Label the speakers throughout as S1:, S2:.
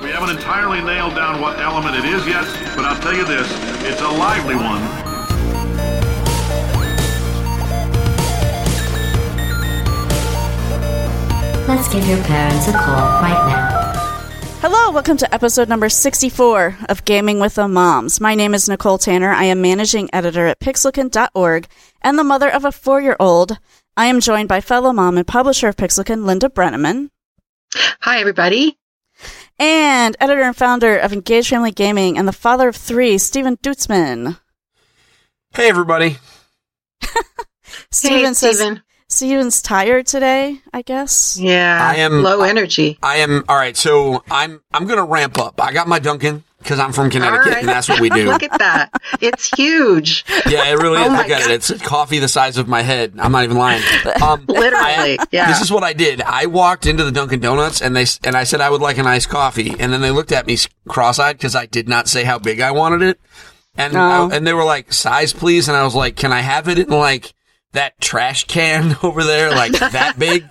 S1: We haven't entirely nailed down what element it is yet, but I'll tell you this, it's a lively one.
S2: Let's give your parents a call right now.
S3: Hello, welcome to episode number 64 of Gaming with the Moms. My name is Nicole Tanner. I am managing editor at pixelkin.org and the mother of a four year old. I am joined by fellow mom and publisher of Pixelkin, Linda Breneman.
S4: Hi, everybody.
S3: And editor and founder of Engage Family Gaming and the father of three, Stephen Duetzmann.
S5: Hey, everybody.
S3: Stephen
S4: hey,
S3: says
S4: Stephen.
S3: Stephen's tired today, I guess.
S4: Yeah,
S5: I am-
S4: low energy.
S5: I am all right. So I'm I'm gonna ramp up. I got my Dunkin' because I'm from Connecticut,
S4: right.
S5: and that's what we do.
S4: Look at that. It's huge.
S5: yeah, it really
S4: Oh
S5: is. Look at it. It's coffee the size of my head. I'm not even lying. Um,
S4: Literally.
S5: I-
S4: yeah.
S5: This is what I did. I walked into the Dunkin' Donuts and they and I said I would like an iced coffee, and then they looked at me cross-eyed because I did not say how big I wanted it, and
S3: Oh.
S5: I- and they were like size please, and I was like, can I have it in like that trash can over there, like that big?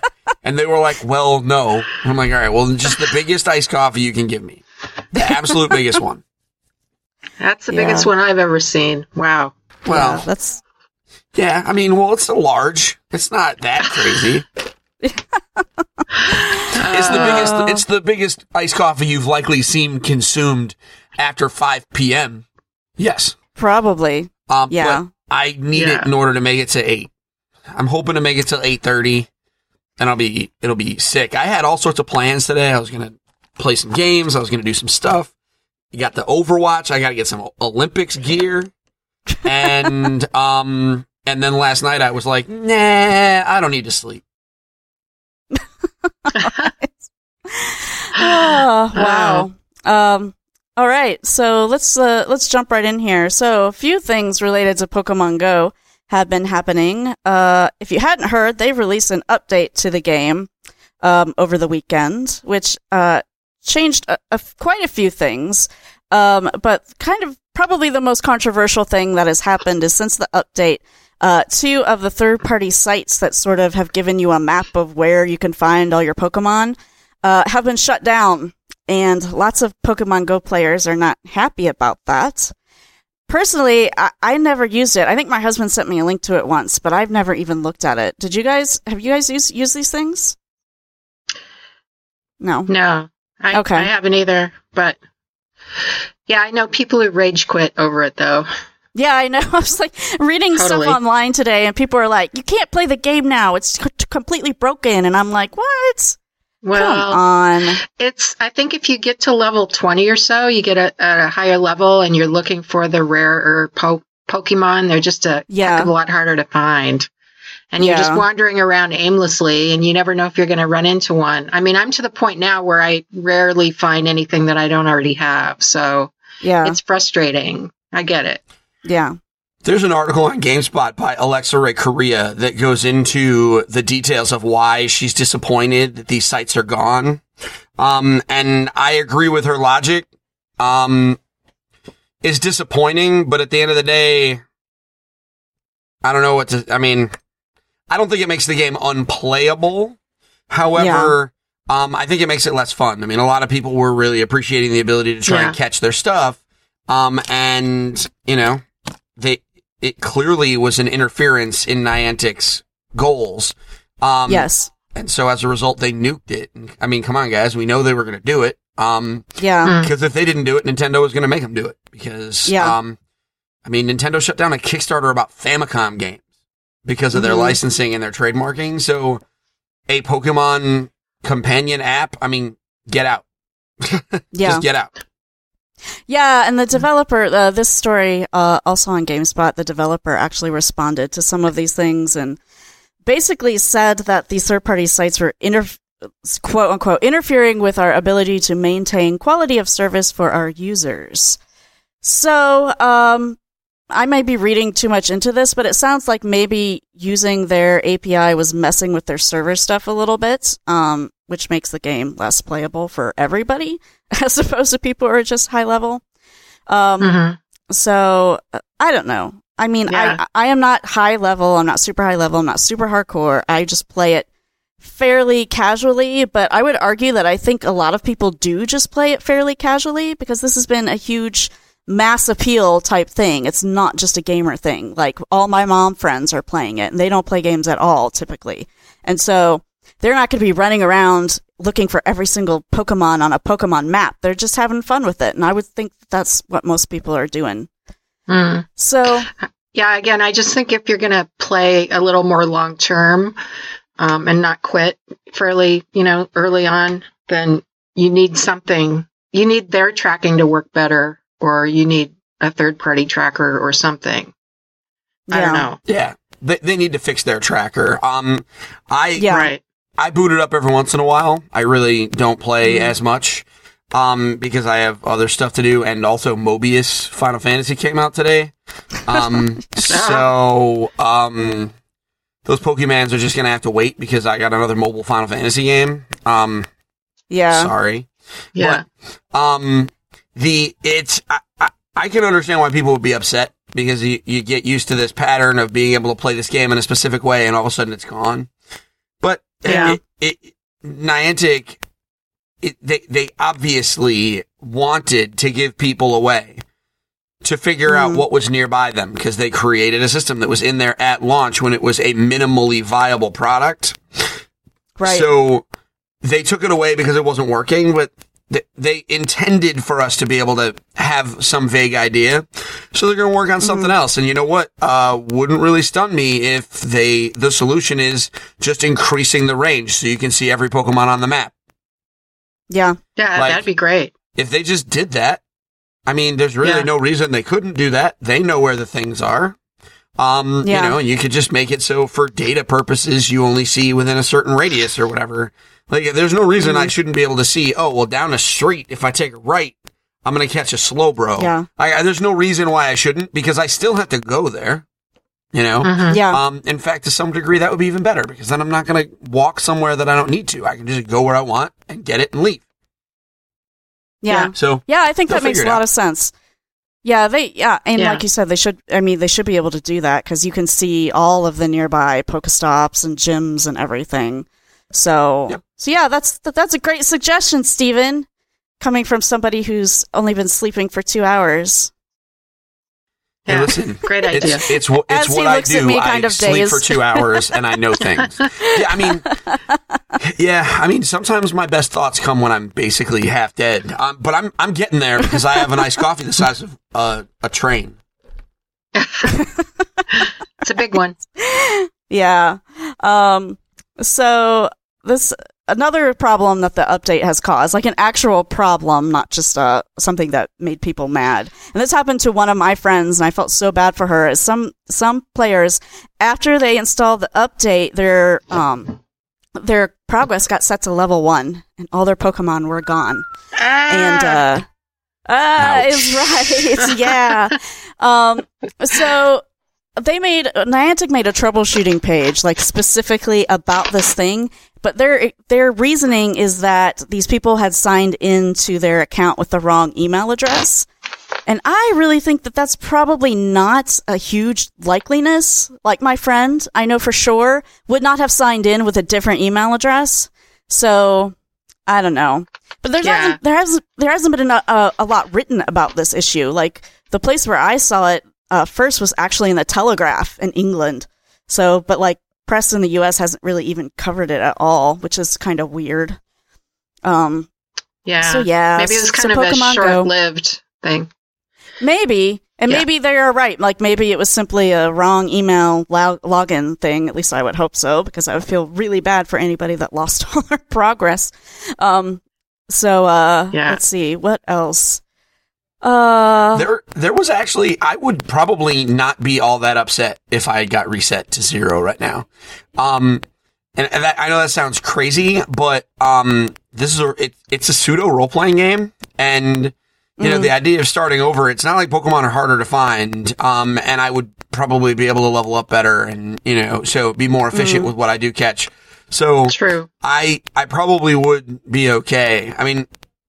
S5: And they were like, well, no. I'm like, all right, well, just the biggest iced coffee you can give me, the absolute biggest one.
S4: That's the
S3: Yeah.
S4: biggest one I've ever seen. Wow.
S5: Well,
S3: yeah, that's
S5: yeah, I mean, well, it's a large. It's not that crazy. It's the biggest. It's the biggest iced coffee you've likely seen consumed after 5 p.m. Yes.
S3: probably.
S5: Um,
S3: Yeah.
S5: but I need
S4: Yeah.
S5: it in order to make it to eight. I'm hoping to make it till 8:30, and I'll be it'll be sick. I had all sorts of plans today. I was gonna play some games. I was gonna do some stuff. You got the Overwatch. I got to get some Olympics gear, and um, and then last night I was like, nah, I don't need to sleep.
S3: oh, wow. Um, all right, so let's uh, let's jump right in here. So, a few things related to Pokemon Go have been happening. Uh, if you hadn't heard, they've released an update to the game um, over the weekend, which uh, changed a, a quite a few things. Um, but kind of probably the most controversial thing that has happened is since the update, uh, two of the third party sites that sort of have given you a map of where you can find all your Pokemon uh, have been shut down. And lots of Pokemon Go players are not happy about that. Personally, I, I never used it. I think my husband sent me a link to it once, but I've never even looked at it. Did you guys, have you guys used, used these things? No.
S4: No. I,
S3: Okay.
S4: I haven't either. But yeah, I know people who rage quit over it though.
S3: Yeah, I know. I was like reading
S4: Totally.
S3: stuff online today, and people are like, "You can't play the game now; it's c- completely broken." And I'm like, "What?
S4: Well,
S3: Come on!"
S4: It's, I think if you get to level 20 or so, you get a, at a higher level and you're looking for the rarer po- Pokemon. They're just a
S3: Yeah.
S4: heck of a lot harder to find. And you're just wandering around aimlessly and you never know if you're going to run into one. I mean, I'm to the point now where I rarely find anything that I don't already have. So
S3: Yeah,
S4: it's frustrating. I get it.
S3: yeah,
S5: There's an article on GameSpot by Alexa Ray Corriea that goes into the details of why she's disappointed that these sites are gone. Um, and I agree with her logic. Um, it's disappointing, but at the end of the day, I don't know what to, I mean, I don't think it makes the game unplayable. However, um, I think it makes it less fun. I mean, a lot of people were really appreciating the ability to try
S4: Yeah.
S5: and catch their stuff. Um, and, you know, they, it clearly was an interference in Niantic's goals. Um,
S3: yes,
S5: And so as a result, they nuked it. I mean, come on, guys. We know they were going to do it. Um,
S3: yeah,
S5: because if they didn't do it, Nintendo was going to make them do it. Because,
S3: Yeah.
S5: um, I mean, Nintendo shut down a Kickstarter about Famicom games because of their
S3: Mhm.
S5: licensing and their trademarking. So, a Pokemon companion app, I mean, get out.
S3: yeah,
S5: Just get out.
S3: yeah. And the developer, uh, this story, uh, also on Gamespot, the developer actually responded to some of these things and basically said that these third-party sites were quote unquote interfering with our ability to maintain quality of service for our users. So, um, I might be reading too much into this, but it sounds like maybe using their API was messing with their server stuff a little bit, um, which makes the game less playable for everybody, as opposed to people who are just high level. Um,
S4: Mhm.
S3: so uh, I don't know. I mean,
S4: Yeah.
S3: I I am not high level. I'm not super high level. I'm not super hardcore. I just play it fairly casually, but I would argue that I think a lot of people do just play it fairly casually because this has been a huge mass appeal type thing. It's not just a gamer thing. Like all my mom friends are playing it and they don't play games at all typically. And so they're not going to be running around looking for every single Pokemon on a Pokemon map. They're just having fun with it. And I would think that's what most people are doing.
S4: Hmm.
S3: So
S4: Yeah, again, I just think if you're going to play a little more long term um, and not quit fairly, you know, early on, then you need something. You need their tracking to work better, or you need a third party tracker or something. I don't know.
S5: Yeah. They, they need to fix their tracker. Um, I,
S3: Yeah.
S4: Right.
S5: I boot it up every once in a while. I really don't play
S3: Mm-hmm.
S5: as much. Um, because I have other stuff to do and also Mobius Final Fantasy came out today. Um, so, um, those Pokemans are just gonna have to wait because I got another mobile Final Fantasy game. Um,
S3: yeah.
S5: sorry.
S4: Yeah.
S5: Um, the it's I, I, I can understand why people would be upset because you, you get used to this pattern of being able to play this game in a specific way, and all of a sudden it's gone. But
S4: Yeah.
S5: it, it, Niantic, it, they they obviously wanted to give people a way to figure out
S3: Mhm.
S5: what was nearby them because they created a system that was in there at launch when it was a minimally viable product.
S3: Right.
S5: So they took it away because it wasn't working, but they intended for us to be able to have some vague idea. So they're going to work on something else. And you know what? Uh, wouldn't really stun me if they, the solution is just increasing the range so you can see every Pokemon on the map.
S3: yeah.
S4: Yeah,
S5: Like-
S4: that'd be great.
S5: If they just did that, I mean, there's really
S4: Yeah.
S5: no reason they couldn't do that. They know where the things are. Um,
S3: Yeah.
S5: you know, and you could just make it so for data purposes, you only see within a certain radius or whatever. Like, there's no reason
S3: Mm-hmm.
S5: I shouldn't be able to see, oh, well, down a street, if I take a right, I'm going to catch a Slowbro.
S3: Yeah.
S5: I, I- there's no reason why I shouldn't because I still have to go there, you know?
S4: Mhm.
S3: Yeah.
S5: Um, in fact, to some degree, that would be even better because then I'm not going to walk somewhere that I don't need to. I can just go where I want and get it and leave.
S3: yeah.
S5: So,
S3: Yeah, I think that makes a lot
S5: out.
S3: of sense. Yeah, they yeah, and
S4: Yeah.
S3: like you said, they should. I mean, they should be able to do that because you can see all of the nearby Pokestops and gyms and everything. So,
S5: Yep.
S3: So yeah, that's that's a great suggestion, Stephen. coming from somebody who's only been sleeping for two hours.
S5: hey,
S4: Yeah.
S5: listen.
S4: Great idea.
S5: It's it's, wh-
S3: As
S5: it's what I do.
S3: me kind
S5: I
S3: of
S5: sleep
S3: dazed.
S5: for two hours and I know things. Yeah, I mean, yeah, I mean, sometimes my best thoughts come when I'm basically half dead. Um, but I'm I'm getting there because I have an iced coffee the size of uh, a train.
S4: It's a big one.
S3: Yeah. Um. So this another problem that the update has caused, like an actual problem, not just uh something that made people mad. And this happened to one of my friends, and I felt so bad for her. Is some some players after they installed the update, their um their progress got set to level one, and all their Pokemon were gone. And uh ah is right. Yeah. Um so they made Niantic made a troubleshooting page like specifically about this thing but their their reasoning is that these people had signed into their account with the wrong email address and I really think that that's probably not a huge likeliness. Like my friend, I know for sure, would not have signed in with a different email address. So I don't know. But there's
S4: Yeah.
S3: hasn't, there hasn't there hasn't been a, a, a lot written about this issue. Like the place where I saw it uh, first was actually in the Telegraph in England. So, but like press in the U.S. hasn't really even covered it at all, which is kind of weird. Um,
S4: Yeah.
S3: So, yeah,
S4: Maybe it was
S3: so
S4: kind of a
S3: Pokemon Go.
S4: short-lived thing.
S3: Maybe. And
S4: Yeah.
S3: maybe they're right. Like maybe it was simply a wrong email log- login thing. At least I would hope so, because I would feel really bad for anybody that lost all their progress. Um, so, uh,
S4: Yeah.
S3: let's see. What else? Uh,
S5: There, there was actually. I would probably not be all that upset if I got reset to zero right now. Um, and, and that, I know that sounds crazy, but um, this is a it, it's a pseudo role playing game, and you know the idea of starting over. It's not like Pokemon are harder to find. Um, and I would probably be able to level up better, and you know, so be more efficient with what I do catch. So
S4: True.
S5: I I probably would be okay. I mean,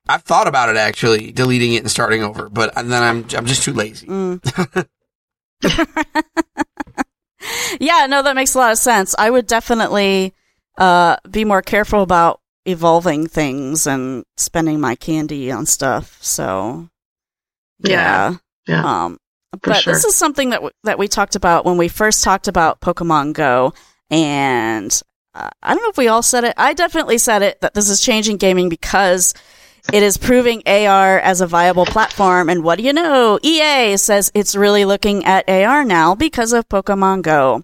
S5: I've thought about it actually, deleting it and starting over, but and then I'm I'm just too lazy.
S3: Mm. yeah, no, that makes a lot of sense. I would definitely, uh, be more careful about evolving things and spending my candy on stuff. So,
S4: Yeah.
S3: yeah.
S4: Yeah.
S3: Um, but
S4: sure.
S3: this is something that w- that we talked about when we first talked about Pokemon Go, and uh, I don't know if we all said it. I definitely said it that this is changing gaming because it is proving AR as a viable platform. And what do you know? EA says it's really looking at AR now because of Pokemon Go.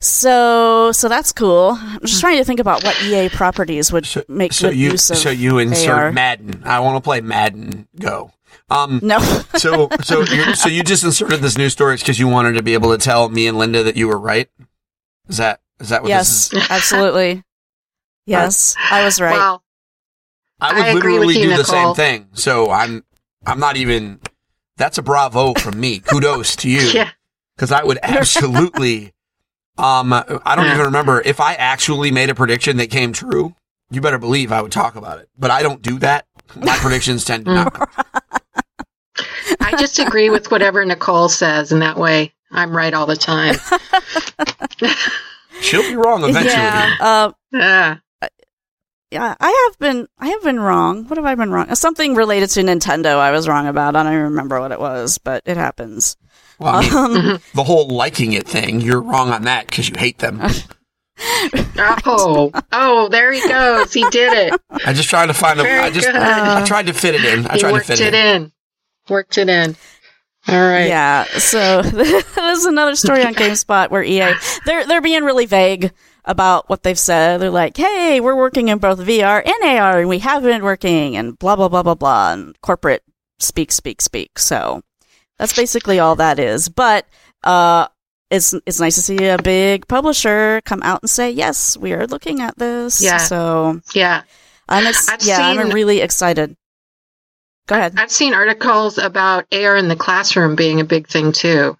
S3: So, so that's cool. I'm just trying to think about what EA properties would
S5: So,
S3: make
S5: so
S3: good
S5: you
S3: use of
S5: so you insert
S3: AR.
S5: Madden. I want to play Madden Go. Um,
S3: No,
S5: so so you so you just inserted this new story because you wanted to be able to tell me and Linda that you were right. Is that is that what
S3: yes,
S5: this is?
S3: absolutely. Yes, I was right.
S4: Well,
S5: I would
S4: I agree
S5: literally
S4: with you,
S5: do the same thing. So I'm I'm not even. That's a bravo from me. Kudos to you.
S4: yeah.
S5: because I would absolutely. um, I don't even remember if I actually made a prediction that came true. You better believe I would talk about it, but I don't do that. My predictions tend to not. Come.
S4: I just agree with whatever Nicole says, and that way I'm right all the time.
S5: She'll be wrong eventually.
S3: Yeah, uh,
S4: Yeah.
S3: Yeah. I have been, I have been wrong. What have I been wrong? Something related to Nintendo. I was wrong about. I don't even remember what it was, but it happens.
S5: Well, I mean,
S3: Um,
S5: the whole liking it thing, you're wrong on that because you hate them.
S4: Oh, oh, there he goes. He did it.
S5: I just tried to find a.
S4: Very
S5: I just
S4: good.
S5: I tried to fit it in. I
S4: he
S5: tried to fit
S4: it in. Worked it in. All right.
S3: Yeah. So there's another story on GameSpot where EA they're they're being really vague about what they've said. They're like, "Hey, we're working in both VR and AR, and we have been working," and blah blah blah blah blah, and corporate speak speak speak. So that's basically all that is. But uh, it's it's nice to see a big publisher come out and say, "Yes, we are looking at this."
S4: Yeah.
S3: So
S4: Yeah.
S3: I'm ex- yeah, I'm really excited. Go ahead.
S4: I've seen articles about AR in the classroom being a big thing too.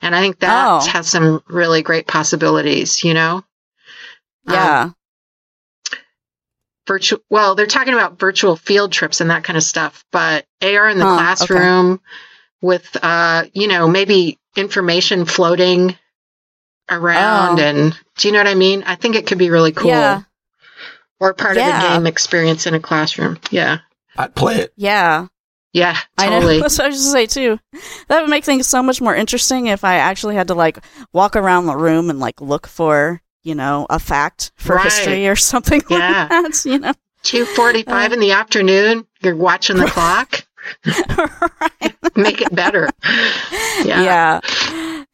S4: And I think that
S3: Oh.
S4: has some really great possibilities, you know? Um,
S3: Yeah.
S4: virtual well they're talking about virtual field trips and that kind of stuff but ar in the
S3: Huh,
S4: classroom with uh you know maybe information floating around
S3: Oh.
S4: and do you know what i mean i think it could be really cool
S3: Yeah.
S4: or part of
S3: Yeah.
S4: the game experience in a classroom yeah
S5: I'd play it.
S3: Yeah.
S4: yeah
S3: I know.
S4: totally
S3: That's what I was just say too. That would make things so much more interesting if I actually had to like walk around the room and like look for, you know, a fact for
S4: Right.
S3: history or something
S4: Yeah.
S3: like that. You know,
S4: 2.45 in the afternoon you're watching the clock
S3: right?
S4: make it better yeah
S3: Yeah.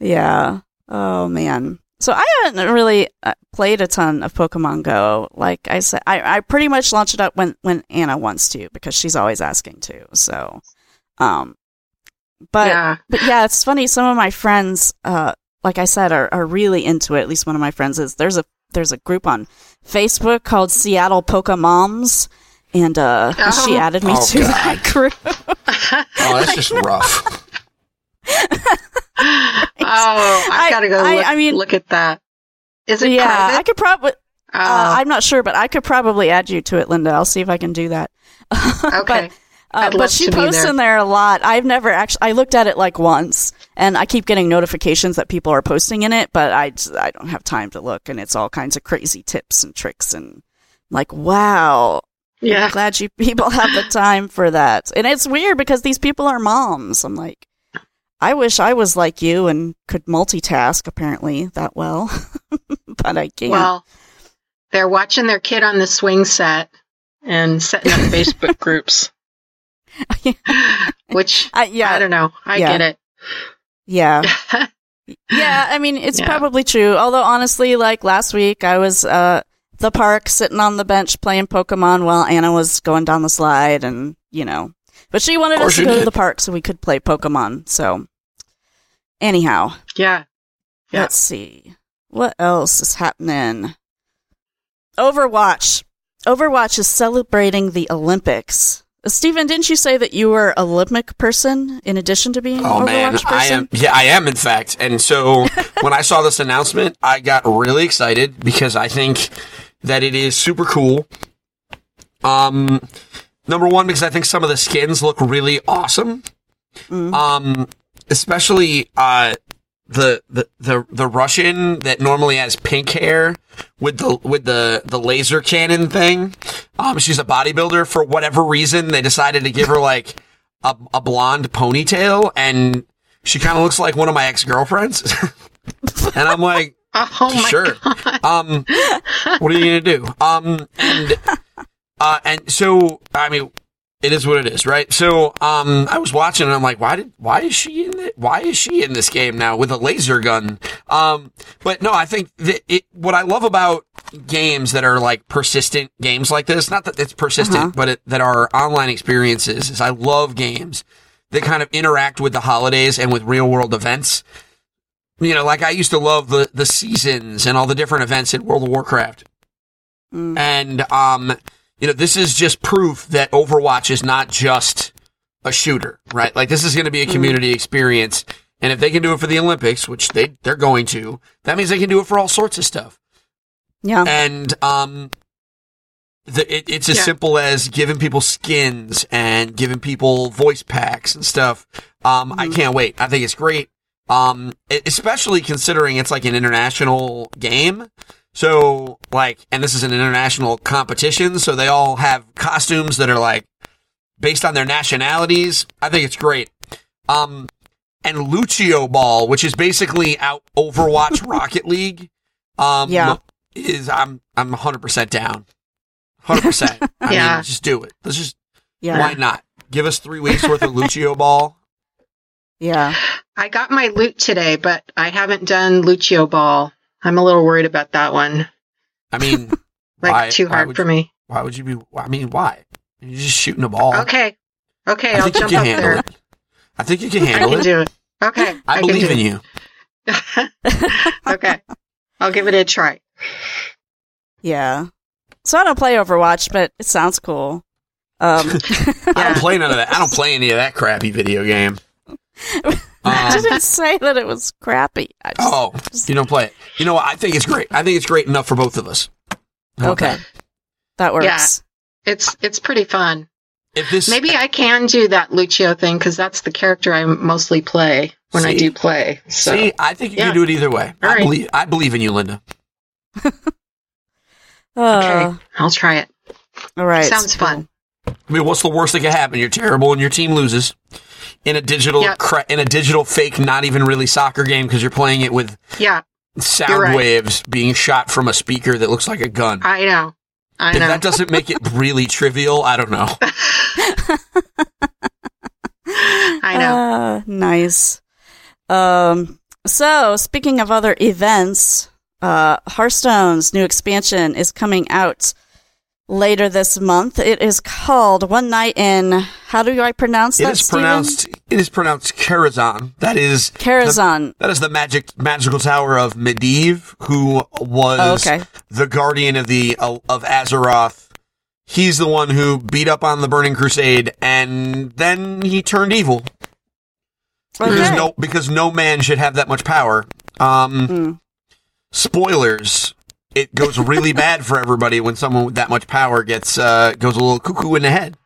S3: yeah. Oh man. So I haven't really uh, played a ton of Pokemon Go. Like I said, I, I pretty much launch it up when when Anna wants to because she's always asking to. So, um, but
S4: yeah
S3: But yeah, it's funny. Some of my friends, uh, like I said, are, are really into it. At least one of my friends is. There's a there's a group on Facebook called Seattle Pokemoms, and uh,
S4: Oh.
S3: she added me
S5: Oh,
S3: to that group.
S5: Oh, that's just rough.
S4: oh i
S3: I-
S4: gotta go
S3: I-
S4: look,
S3: I mean-
S4: look at that is it
S3: yeah, I could probably.
S4: Oh,
S3: Uh, I'm not sure, but I could probably add you to it, Linda. I'll see if I can do that.
S4: okay
S3: But, uh, but she posts
S4: there.
S3: in there a lot. I've never actually. I looked at it like once, and I keep getting notifications that people are posting in it, but I just- I don't have time to look, and it's all kinds of crazy tips and tricks, and like wow,
S4: yeah
S3: I'm glad you people have the time for that. And it's weird because these people are moms. I'm like, I wish I was like you and could multitask apparently that well, but I can't.
S4: Well, they're watching their kid on the swing set and setting up Facebook groups, which
S3: I, yeah,
S4: I don't know. I
S3: Yeah.
S4: get it.
S3: yeah. Yeah, I mean, it's
S4: Yeah.
S3: probably true. Although, honestly, like last week, I was uh the park sitting on the bench playing Pokemon while Anna was going down the slide, and you know, but she wanted us to
S5: you
S3: go to the park so we could play Pokemon. So, anyhow,
S4: yeah. Yeah.
S3: let's see what else is happening. Overwatch. Overwatch is celebrating the Olympics. Stephen, didn't you say that you were a Olympic person in addition to being
S5: Oh
S3: an
S5: man,
S3: person?
S5: I am. Yeah, I am. In fact, and so when I saw this announcement, I got really excited because I think that it is super cool. Um, number one because I think some of the skins look really awesome.
S3: Mm.
S5: Um, especially uh, the, the the the Russian that normally has pink hair with the with the the laser cannon thing. Um, she's a bodybuilder for whatever reason. They decided to give her like a, a blonde ponytail, and she kind of looks like one of my ex girlfriends. and I'm like,
S4: Oh my
S5: sure.
S4: god.
S5: Um, what are you gonna do? Um, and uh, and so I mean, it is what it is, right? So um, I was watching, and I'm like, why did why is she in it? Why is she in this game now with a laser gun? Um, but no, I think that it. What I love about games that are like persistent games like this, not that it's persistent,
S3: Uh-huh.
S5: but it, that are online experiences, is I love games that kind of interact with the holidays and with real world events you know, like I used to love the the seasons and all the different events in World of Warcraft.
S3: Mm.
S5: And um, you know, this is just proof that Overwatch is not just a shooter, right? Like this is going to be a community experience. And if they can do it for the Olympics, which they they're going to, that means they can do it for all sorts of stuff.
S3: Yeah.
S5: And um, the, it, it's as
S4: Yeah.
S5: simple as giving people skins and giving people voice packs and stuff. Um, I can't wait. I think it's great. Um, especially considering it's like an international game. So like, and this is an international competition, so they all have costumes that are like based on their nationalities. I think it's great. Um, and Lucio Ball, which is basically out Overwatch Rocket League. Um,
S3: Yeah.
S5: is I'm I'm 100 percent down. 100. percent I
S4: Yeah.
S5: mean, just do it. Let's just
S3: yeah.
S5: why not give us three weeks worth of Lucio Ball.
S3: Yeah.
S4: I got my loot today, but I haven't done Lucio Ball. I'm a little worried about that one.
S5: I mean,
S4: Like
S5: Why-
S4: too hard for
S5: you-
S4: me.
S5: why would you be? I mean, why? You're just shooting a ball.
S4: Okay. Okay,
S5: I
S4: I'll
S5: think you
S4: jump
S5: can
S4: up
S5: handle
S4: there.
S5: it. I think you can handle I
S4: can
S5: it.
S4: do it. Okay.
S5: I
S4: can
S5: believe in
S4: it.
S5: you.
S4: okay. I'll give it a try.
S3: Yeah. So I don't play Overwatch, but it sounds cool. Um,
S5: I don't play none of that. I don't play any of that crappy video game.
S3: I
S5: Um,
S3: didn't say that it was crappy. I just,
S5: oh, you don't play it. You know what? I think it's great. I think it's great enough for both of us. How
S3: okay.
S5: that?
S3: That works.
S4: Yeah. It's it's pretty fun.
S5: If this
S4: Maybe I can do that Lucio thing because that's the character I mostly play when I do play. So
S5: see, I think you
S4: Yeah.
S5: can do it either way.
S4: All
S5: I
S4: right.
S5: believe. I believe in you, Linda.
S3: Uh,
S4: okay, I'll try it.
S3: All right.
S4: Sounds fun.
S5: I mean, what's the worst that can happen? You're terrible and your team loses in a digital
S4: Yep.
S5: cra- in a digital fake, not even really soccer game because you're playing it with
S4: Yeah,
S5: sound
S4: right.
S5: waves being shot from a speaker that looks like a gun.
S4: I know. I
S5: if
S4: know.
S5: that doesn't make it really trivial, I don't know.
S4: I know.
S3: Uh, nice. Um, so speaking of other events, uh, Hearthstone's new expansion is coming out later this month. It is called One Night in. How do I pronounce
S5: It
S3: that?
S5: is
S3: Stephen?
S5: pronounced. It is pronounced Karazhan. That is
S3: Karazhan.
S5: That is the magic magical tower of Medivh, who was
S3: Oh, okay.
S5: the guardian of the of Azeroth. He's the one who beat up on the Burning Crusade, and then he turned evil because no because no man should have that much power. Um,
S3: Hmm.
S5: spoilers. It goes really bad for everybody when someone with that much power gets uh, goes a little cuckoo in the head.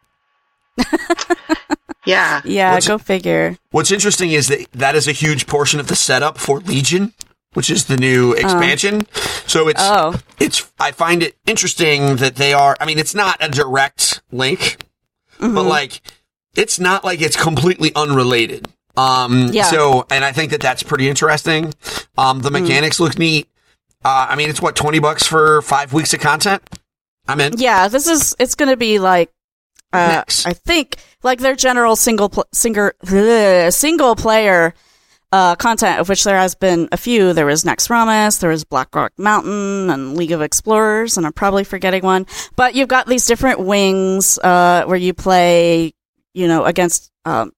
S4: yeah.
S3: Yeah,
S5: What's-
S3: go figure.
S5: What's interesting is that that is a huge portion of the setup for Legion, which is the new expansion. so it's
S3: Oh.
S5: it's I find it interesting that they are. I mean, it's not a direct link,
S3: Mm-hmm.
S5: but like it's not like it's completely unrelated. Um,
S3: Yeah.
S5: So, and I think that that's pretty interesting. Um, the
S3: Mm.
S5: mechanics look neat. Uh, I mean, it's what twenty bucks for five weeks of content. I'm in.
S3: Yeah, this is. It's going to be like. Uh, I think like their general single pl- singer single player uh, content, of which there has been a few. There was Naxxramas, there was Blackrock Mountain, and League of Explorers, and I'm probably forgetting one. But you've got these different wings uh, where you play, you know, against um,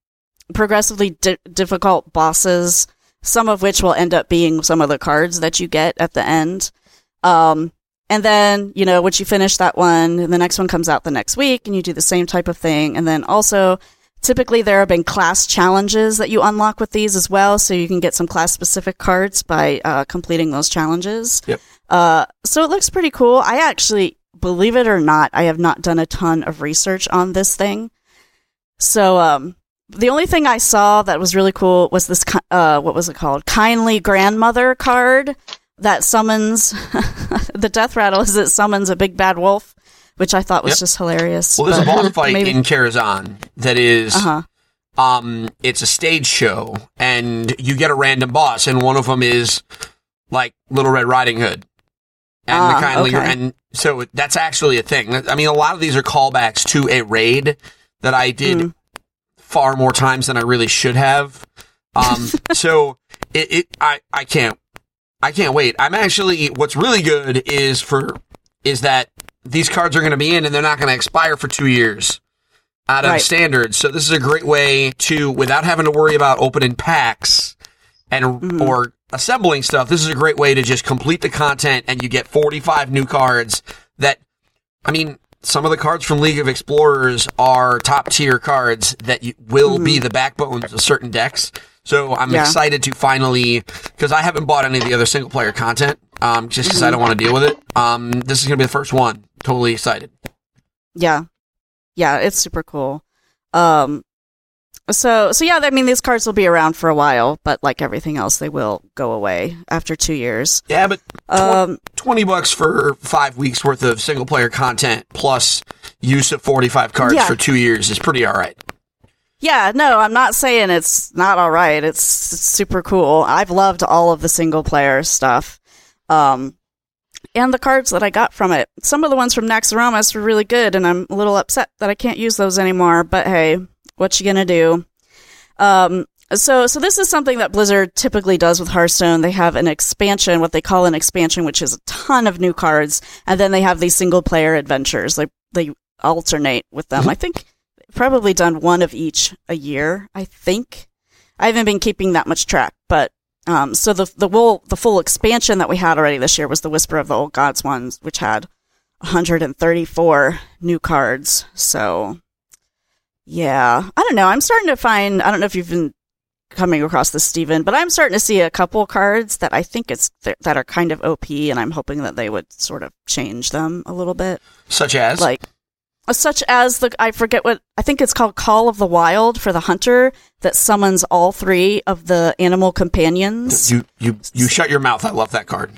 S3: progressively di- difficult bosses. Some of which will end up being some of the cards that you get at the end. Um, and then, you know, once you finish that one, the next one comes out the next week and you do the same type of thing. And then also, typically there have been class challenges that you unlock with these as well. So you can get some class specific cards by uh, completing those challenges.
S5: Yep.
S3: Uh, so it looks pretty cool. I actually, believe it or not, I have not done a ton of research on this thing. So, um, the only thing I saw that was really cool was this. Uh, what was it called? Kindly grandmother card that summons the Deathrattle. Is it summons a big bad wolf, which I thought was
S5: Yep.
S3: just hilarious.
S5: Well, there's a boss fight
S3: maybe-
S5: in Karazhan that is,
S3: Uh-huh.
S5: um, it's a stage show, and you get a random boss, and one of them is like Little Red Riding Hood, and
S3: Ah,
S5: the kindly,
S3: okay.
S5: and so that's actually a thing. I mean, a lot of these are callbacks to a raid that I did
S3: Mm.
S5: Far more times than I really should have. Um, so it, it, I, I can't, I can't wait. I'm actually, what's really good is for, is that these cards are going to be in and they're not going to expire for two years out of
S3: Right.
S5: standard. So this is a great way to, without having to worry about opening packs and,
S3: Mm-hmm.
S5: or assembling stuff, this is a great way to just complete the content and you get 45 new cards that, I mean, some of the cards from League of Explorers are top tier cards that you, will be the backbones of certain decks. So I'm
S3: Yeah.
S5: excited to finally, because I haven't bought any of the other single player content, um, just because I don't want to deal with it. Um, this is gonna be the first one. Totally excited.
S3: Yeah. Yeah, it's super cool. Um so so yeah, I mean these cards will be around for a while, but like everything else they will go away after 2 years.
S5: Yeah, but tw-
S3: Um
S5: 20 bucks for five weeks worth of single player content plus use of 45 cards
S3: Yeah.
S5: for two years is pretty alright.
S3: yeah, no, I'm not saying it's not all right. It's, it's super cool. I've loved all of the single player stuff. Um and the cards that I got from it. Some of the ones from Naxxramas were really good and I'm a little upset that I can't use those anymore, but hey, what you going to do? Um, so, so this is something that Blizzard typically does with Hearthstone. They have an expansion, what they call an expansion, which is a ton of new cards, and then they have these single player adventures. They they alternate with them. I think probably done one of each a year. I think I haven't been keeping that much track, but um, so the the full the full expansion that we had already this year was the Whisper of the Old Gods ones, which had 134 new cards. So yeah, I don't know. I'm starting to find. I don't know if you've been coming across this, Stephen, but I'm starting to see a couple cards that I think it's that are kind of OP, and I'm hoping that they would sort of change them a little bit,
S5: Such as?
S3: like uh, such as the I forget what I think it's called Call of the Wild for the hunter that summons all three of the animal companions.
S5: you, you, you shut your mouth. I love that card.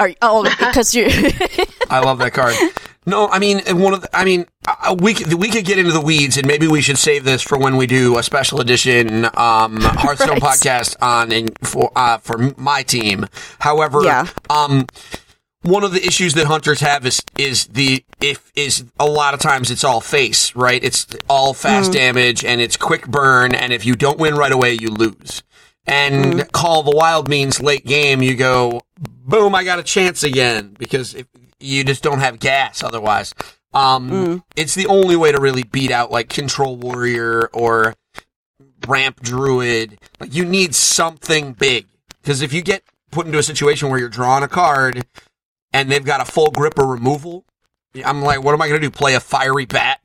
S3: Are, oh, because you.
S5: I love that card. No, I mean one of the, I mean uh, we could, we could get into the weeds and maybe we should save this for when we do a special edition um, Hearthstone
S3: Right.
S5: podcast on and for uh, for my team. However,
S3: Yeah.
S5: um, one of the issues that hunters have is is the if is a lot of times it's all face right. It's all fast damage and it's quick burn, and if you don't win right away, you lose. And Call of the Wild means late game. You go boom, I got a chance again because if you just don't have gas otherwise. Um, it's the only way to really beat out like Control Warrior or Ramp Druid. Like you need something big because if you get put into a situation where you're drawing a card and they've got a full grip or removal, I'm like, what am I going to do? Play a fiery bat?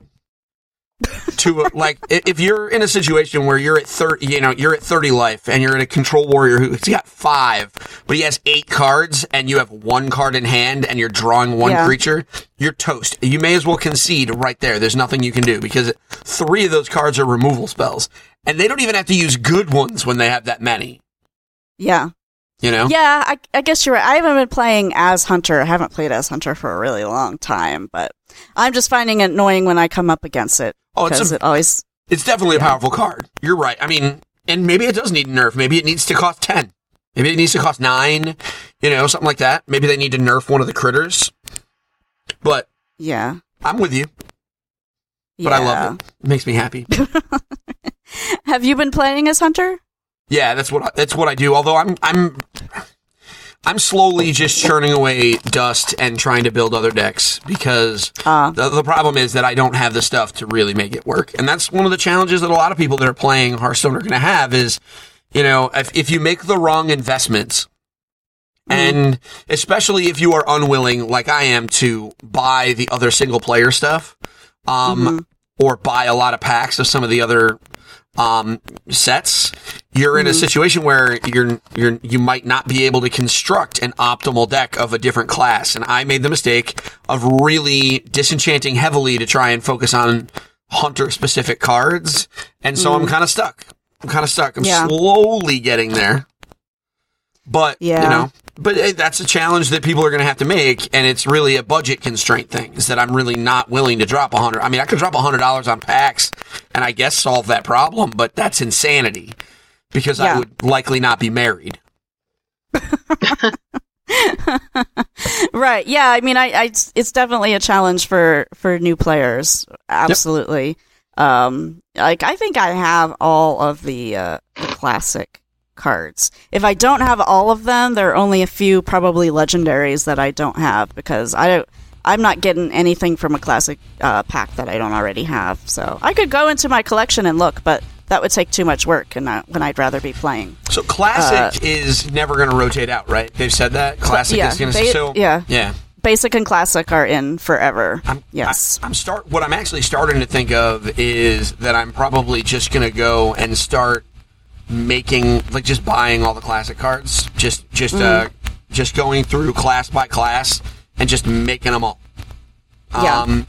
S5: To uh, like if you're in a situation where you're at 30 you know you're at 30 life and you're in a control warrior who's got five but he has eight cards and you have one card in hand and you're drawing one
S3: Yeah.
S5: creature you're toast you may as well concede right there there's nothing you can do because three of those cards are removal spells and they don't even have to use good ones when they have that many
S3: yeah.
S5: you know
S3: Yeah, I, I guess you're right. I haven't been playing as Hunter. I haven't played as Hunter for a really long time, but I'm just finding it annoying when I come up against it.
S5: Oh, it's a-
S3: it always.
S5: It's definitely a powerful card. You're right. I mean, and maybe it does need a nerf. Maybe it needs to cost 10. Maybe it needs to cost 9, you know, something like that. Maybe they need to nerf one of the critters. But
S3: Yeah.
S5: I'm with you. But I love it. It makes me happy.
S3: Have you been playing as Hunter?
S5: yeah, that's what I, that's what I do. Although I'm I'm I'm slowly just churning away dust and trying to build other decks because
S3: Ah.
S5: the, the problem is that I don't have the stuff to really make it work. And that's one of the challenges that a lot of people that are playing Hearthstone are going to have is, you know, if, if you make the wrong investments, and especially if you are unwilling, like I am, to buy the other single player stuff, um, or buy a lot of packs of some of the other um, sets, you're in a situation where you're you're you might not be able to construct an optimal deck of a different class. And I made the mistake of really disenchanting heavily to try and focus on hunter specific cards, and so I'm kind of stuck. I'm kind of stuck. I'm
S3: Mm. Yeah.
S5: slowly getting there, but
S3: Yeah.
S5: you know, but eh, that's a challenge that people are going to have to make, and it's really a budget constraint thing. Is that I'm really not willing to drop a hundred. I mean, I could drop a hundred dollars on packs, and I guess solve that problem, but that's insanity because I would likely not be married.
S3: Right. Yeah. I mean, I, I, it's definitely a challenge for, for new players. Absolutely. Um, like I think I have all of the, uh, the classic cards. If I don't have all of them, there are only a few probably legendaries that I don't have because I don't, I'm not getting anything from a classic, uh, pack that I don't already have. So I could go into my collection and look, but that would take too much work and I, when I'd rather be playing.
S5: So classic is never going to rotate out, right? They've said that classic
S3: yeah,
S5: is going to so
S3: yeah.
S5: yeah.
S3: Basic and classic are in forever.
S5: I'm,
S3: yes.
S5: I, am start. What I'm actually starting to think of is that I'm probably just going to go and start making like just buying all the classic cards, just just uh, just going through class by class and just making them all.
S3: Yeah.
S5: Um,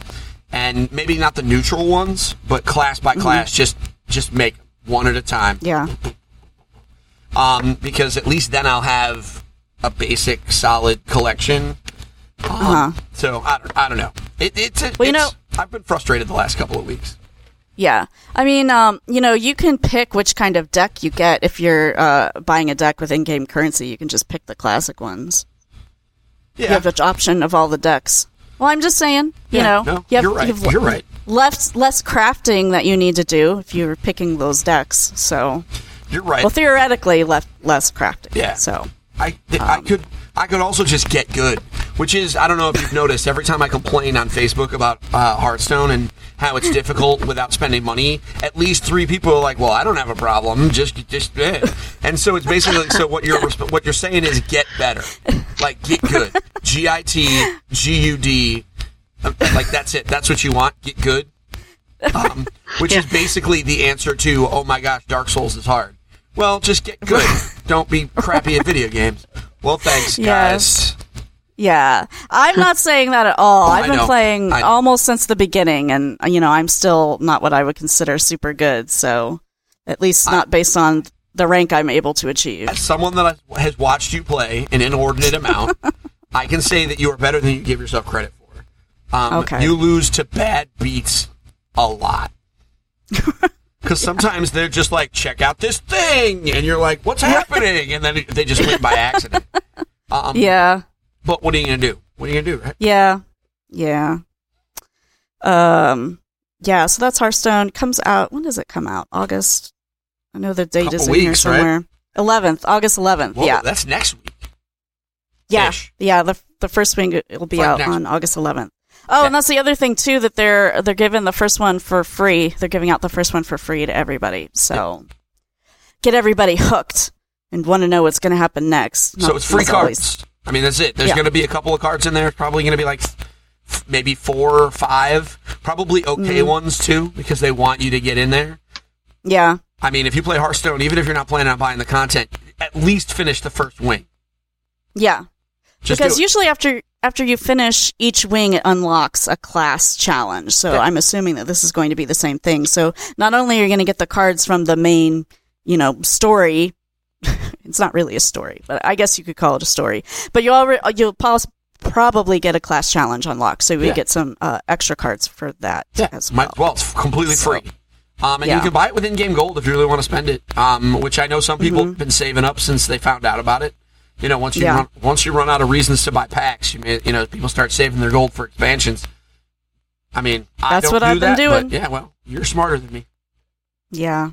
S5: and maybe not the neutral ones, but class by class, just just make one at a time.
S3: yeah.
S5: um, because at least then I'll have a basic, solid collection. Um,
S3: Uh-huh.
S5: So I don't, I don't know. It, it's, a,
S3: Well, you know-
S5: I've been frustrated the last couple of weeks.
S3: Yeah. I mean, um, you know, you can pick which kind of deck you get if you're uh, buying a deck with in-game currency. You can just pick the classic ones.
S5: Yeah.
S3: You have the option of all the decks. Well, I'm just saying, you
S5: Yeah,
S3: know,
S5: no,
S3: you have,
S5: you're right.
S3: you have
S5: You're right.
S3: less less crafting that you need to do if you're picking those decks. So,
S5: You're right.
S3: well, theoretically, less less crafting.
S5: Yeah.
S3: So,
S5: I, th- I could I could also just get good, which is I don't know if you've noticed. Every time I complain on Facebook about uh, Hearthstone and how it's difficult without spending money, at least three people are like, "Well, I don't have a problem. Just just." Eh. And so it's basically so what you're what you're saying is get better, like get good. G I T G U D, like that's it. That's what you want. Get good. Um, which is basically the answer to "Oh my gosh, Dark Souls is hard." Well, just get good. Don't be crappy at video games. Well, thanks, guys.
S3: Yes. Yeah, I'm not saying that at all. I've been playing almost since the beginning, and you know, I'm still not what I would consider super good. So, at least not based on the rank I'm able to achieve.
S5: As someone that has watched you play an inordinate amount, I can say that you are better than you give yourself credit for. Um,
S3: Okay.
S5: You lose to bad beats a lot. Because sometimes they're just like, check out this thing. And you're like, what's happening? And then they just win by accident. Um,
S3: Yeah.
S5: But what are you going to do? What are you going to do? Right?
S3: Yeah. Yeah. Um yeah, so that's Hearthstone. Comes out when does it come out? August. I know the date
S5: Couple
S3: is in here
S5: weeks, right?
S3: somewhere. Eleventh, August eleventh. Yeah.
S5: that's next week.
S3: Yeah.
S5: ish.
S3: Yeah, the the first wing it will be out on August eleventh. Oh,
S5: Yeah.
S3: and that's the other thing too that they're they're giving the first one for free. They're giving out the first one for free to everybody. So get everybody hooked and want to know what's going to happen next.
S5: So
S3: Not-
S5: it's free
S3: as always.
S5: I mean, that's it. There's
S3: Yeah.
S5: going to be a couple of cards in there. Probably going to be like f- maybe four or five. Probably okay
S3: Mm.
S5: ones too, because they want you to get in there.
S3: Yeah.
S5: I mean, if you play Hearthstone, even if you're not planning on buying the content, at least finish the first wing.
S3: Yeah.
S5: Just
S3: because usually after after you finish each wing it unlocks a class challenge so
S5: Yeah.
S3: i'm assuming that this is going to be the same thing so not only are you going to get the cards from the main you know story it's not really a story but i guess you could call it a story but you already you'll pos- probably get a class challenge unlocked so you
S5: Yeah.
S3: get some uh, extra cards for that as
S5: Might-
S3: well
S5: well, it's completely
S3: So-
S5: free. Um, and you can buy it with in-game gold if you really want to spend it. Um, which I know some people
S3: Mm-hmm.
S5: have been saving up since they found out about it. You know, once you
S3: Yeah.
S5: run, once you run out of reasons to buy packs, you may, you know, people start saving their gold for expansions. I mean, I
S3: That's
S5: don't
S3: what
S5: do
S3: I've been doing.
S5: Yeah, well, you're smarter than me.
S3: Yeah.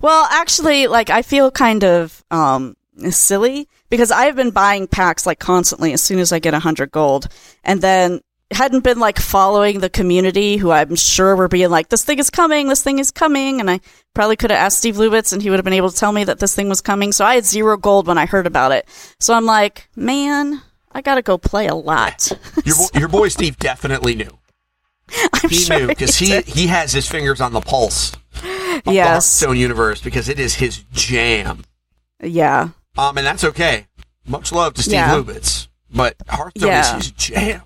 S3: Well, actually, like I feel kind of um silly because I've been buying packs like constantly as soon as I get a hundred gold, and then hadn't been like following the community who I'm sure were being like, "This thing is coming, this thing is coming," and I probably could have asked Steve Lubitz and he would have been able to tell me that this thing was coming. So I had zero gold when I heard about it. So I'm like, man, I gotta go play a lot.
S5: Your, bo- your boy Steve definitely knew.
S3: I'm
S5: He
S3: sure
S5: knew because he
S3: did.
S5: he has his fingers on the pulse
S3: yes,
S5: Stone universe because it is his jam.
S3: yeah,
S5: Um, and that's okay. Much love to Steve
S3: Yeah.
S5: Lubitz, but Hearthstone
S3: Yeah.
S5: is his jam.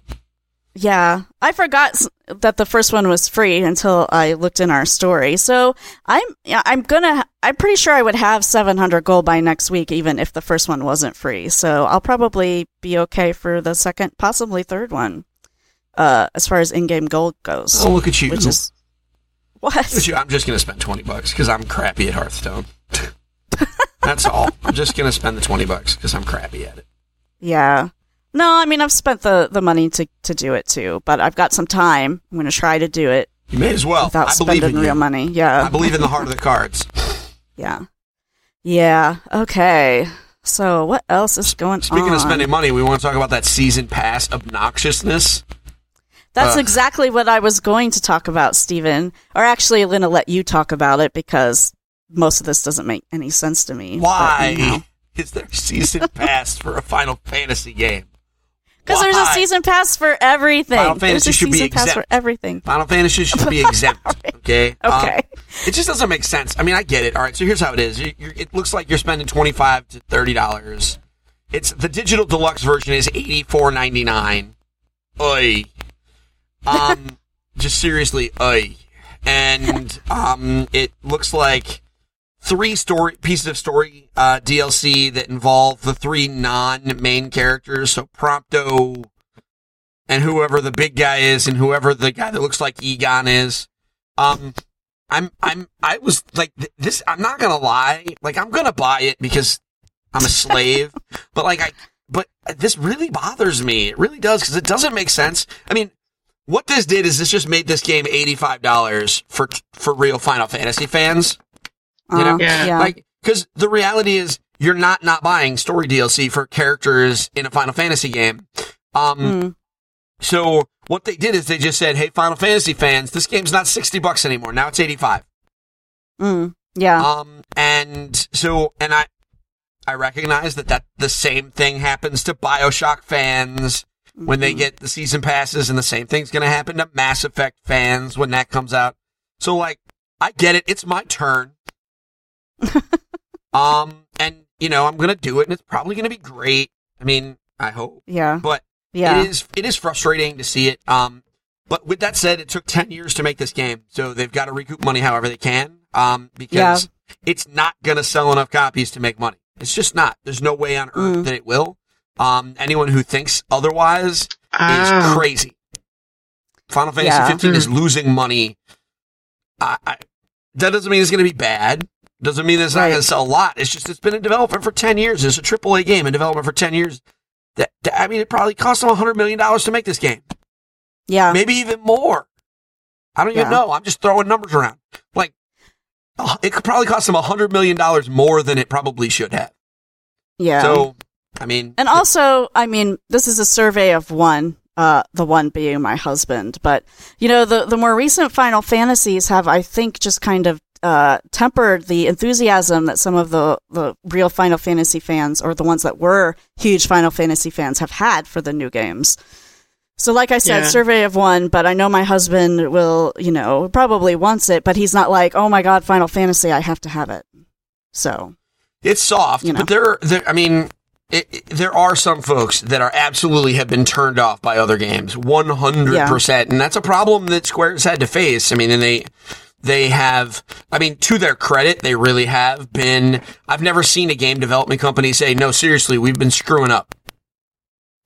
S3: Yeah, I forgot that the first one was free until I looked in our story. So I'm yeah, I'm gonna I'm pretty sure I would have 700 gold by next week, even if the first one wasn't free. So I'll probably be okay for the second, possibly third one, uh, as far as in-game gold goes.
S5: Oh, look at you.
S3: which is what?
S5: I'm just going to spend 20 bucks because I'm crappy at Hearthstone. That's all. I'm just going to spend the 20 bucks because I'm crappy at it.
S3: Yeah. No, I mean I've spent the the money to to do it too, but I've got some time. I'm gonna try to do it
S5: You may as well.
S3: without
S5: I believe
S3: spending
S5: in
S3: real
S5: you.
S3: money. Yeah.
S5: I believe in the heart of the cards.
S3: Yeah. Yeah. Okay. So what else is going
S5: Speaking
S3: on?
S5: of spending money, we want to talk about that season pass obnoxiousness.
S3: That's
S5: uh,
S3: exactly what I was going to talk about, Stephen. Or actually, I'm going to let you talk about it because most of this doesn't make any sense to me.
S5: Why is there a season pass for a Final Fantasy game?
S3: Because there's a season pass for everything.
S5: Final
S3: there's
S5: Fantasy
S3: a
S5: should be
S3: season pass for
S5: exempt.
S3: everything.
S5: Final Fantasy should be exempt. Okay. Um,
S3: Okay.
S5: it just doesn't make sense. I mean, I get it. All right. So here's how it is. You, you're, it looks like you're spending twenty five to thirty dollars. It's the digital deluxe version is eighty four ninety nine. Oi. Um. just seriously, oi. And um, it looks like three story pieces of story uh, DLC that involve the three non main characters. So Prompto and whoever the big guy is, and whoever the guy that looks like Egon is. Um, I'm, I'm, I was like th- this. I'm not gonna lie. Like I'm gonna buy it because I'm a slave. but like I, but this really bothers me. It really does because it doesn't make sense. I mean, what this did is this just made this game eighty five dollars for for real Final Fantasy fans. You know,
S3: Uh,
S4: Yeah.
S3: yeah.
S5: like because the reality is you're not not buying story DLC for characters in a Final Fantasy game. Um,
S3: Mm.
S5: so what they did is they just said, "Hey, Final Fantasy fans, this game's not sixty bucks anymore. Now it's eighty-five.
S3: Mm. Yeah.
S5: Um, and so, and I, I recognize that that the same thing happens to Bioshock fans when they
S3: Mhm.
S5: get the season passes, and the same thing's going to happen to Mass Effect fans when that comes out. So, like, I get it. It's my turn. um, and you know, I'm going to do it, and it's probably going to be great. I mean, I hope,
S3: Yeah.
S5: but
S3: Yeah.
S5: it is it is frustrating to see it. Um, but with that said, it took ten years to make this game, so they've got to recoup money however they can. Um, because it's not gonna sell enough copies to make money. It's just not. There's no way on earth
S3: Mm.
S5: that it will. Um, anyone who thinks otherwise is
S4: Oh.
S5: crazy. Final Fantasy
S3: Yeah.
S5: 15 is
S4: Hmm.
S5: losing money. I, I, that doesn't mean it's going to be bad. Doesn't mean it's not
S3: Right.
S5: going to sell a lot. It's just it's been in development for 10 years. It's a AAA game in development for 10 years. That, that- I mean, it probably cost them $100 million to make this game.
S3: yeah.
S5: Maybe even more. I don't even
S3: Yeah.
S5: know. I'm just throwing numbers around. Like, uh, it could probably cost them $100 million more than it probably should have.
S3: Yeah.
S5: So, I mean,
S3: And also, I mean, this is a survey of one, uh, the one being my husband. But, you know, the, the more recent Final Fantasies have, I think, just kind of uh, tempered the enthusiasm that some of the, the real Final Fantasy fans, or the ones that were huge Final Fantasy fans, have had for the new games. So, like I said,
S4: Yeah.
S3: survey of one, but I know my husband will, you know, probably wants it, but he's not like, oh my god, Final Fantasy, I have to have it. So,
S5: It's soft,
S3: You know.
S5: but there, there I mean, it, it- there are some folks that are absolutely have been turned off by other games, one hundred percent, and that's a problem that Square's had to face. I mean, and they, they have, I mean, to their credit, they really have been. I've never seen a game development company say, "No, seriously, we've been screwing up.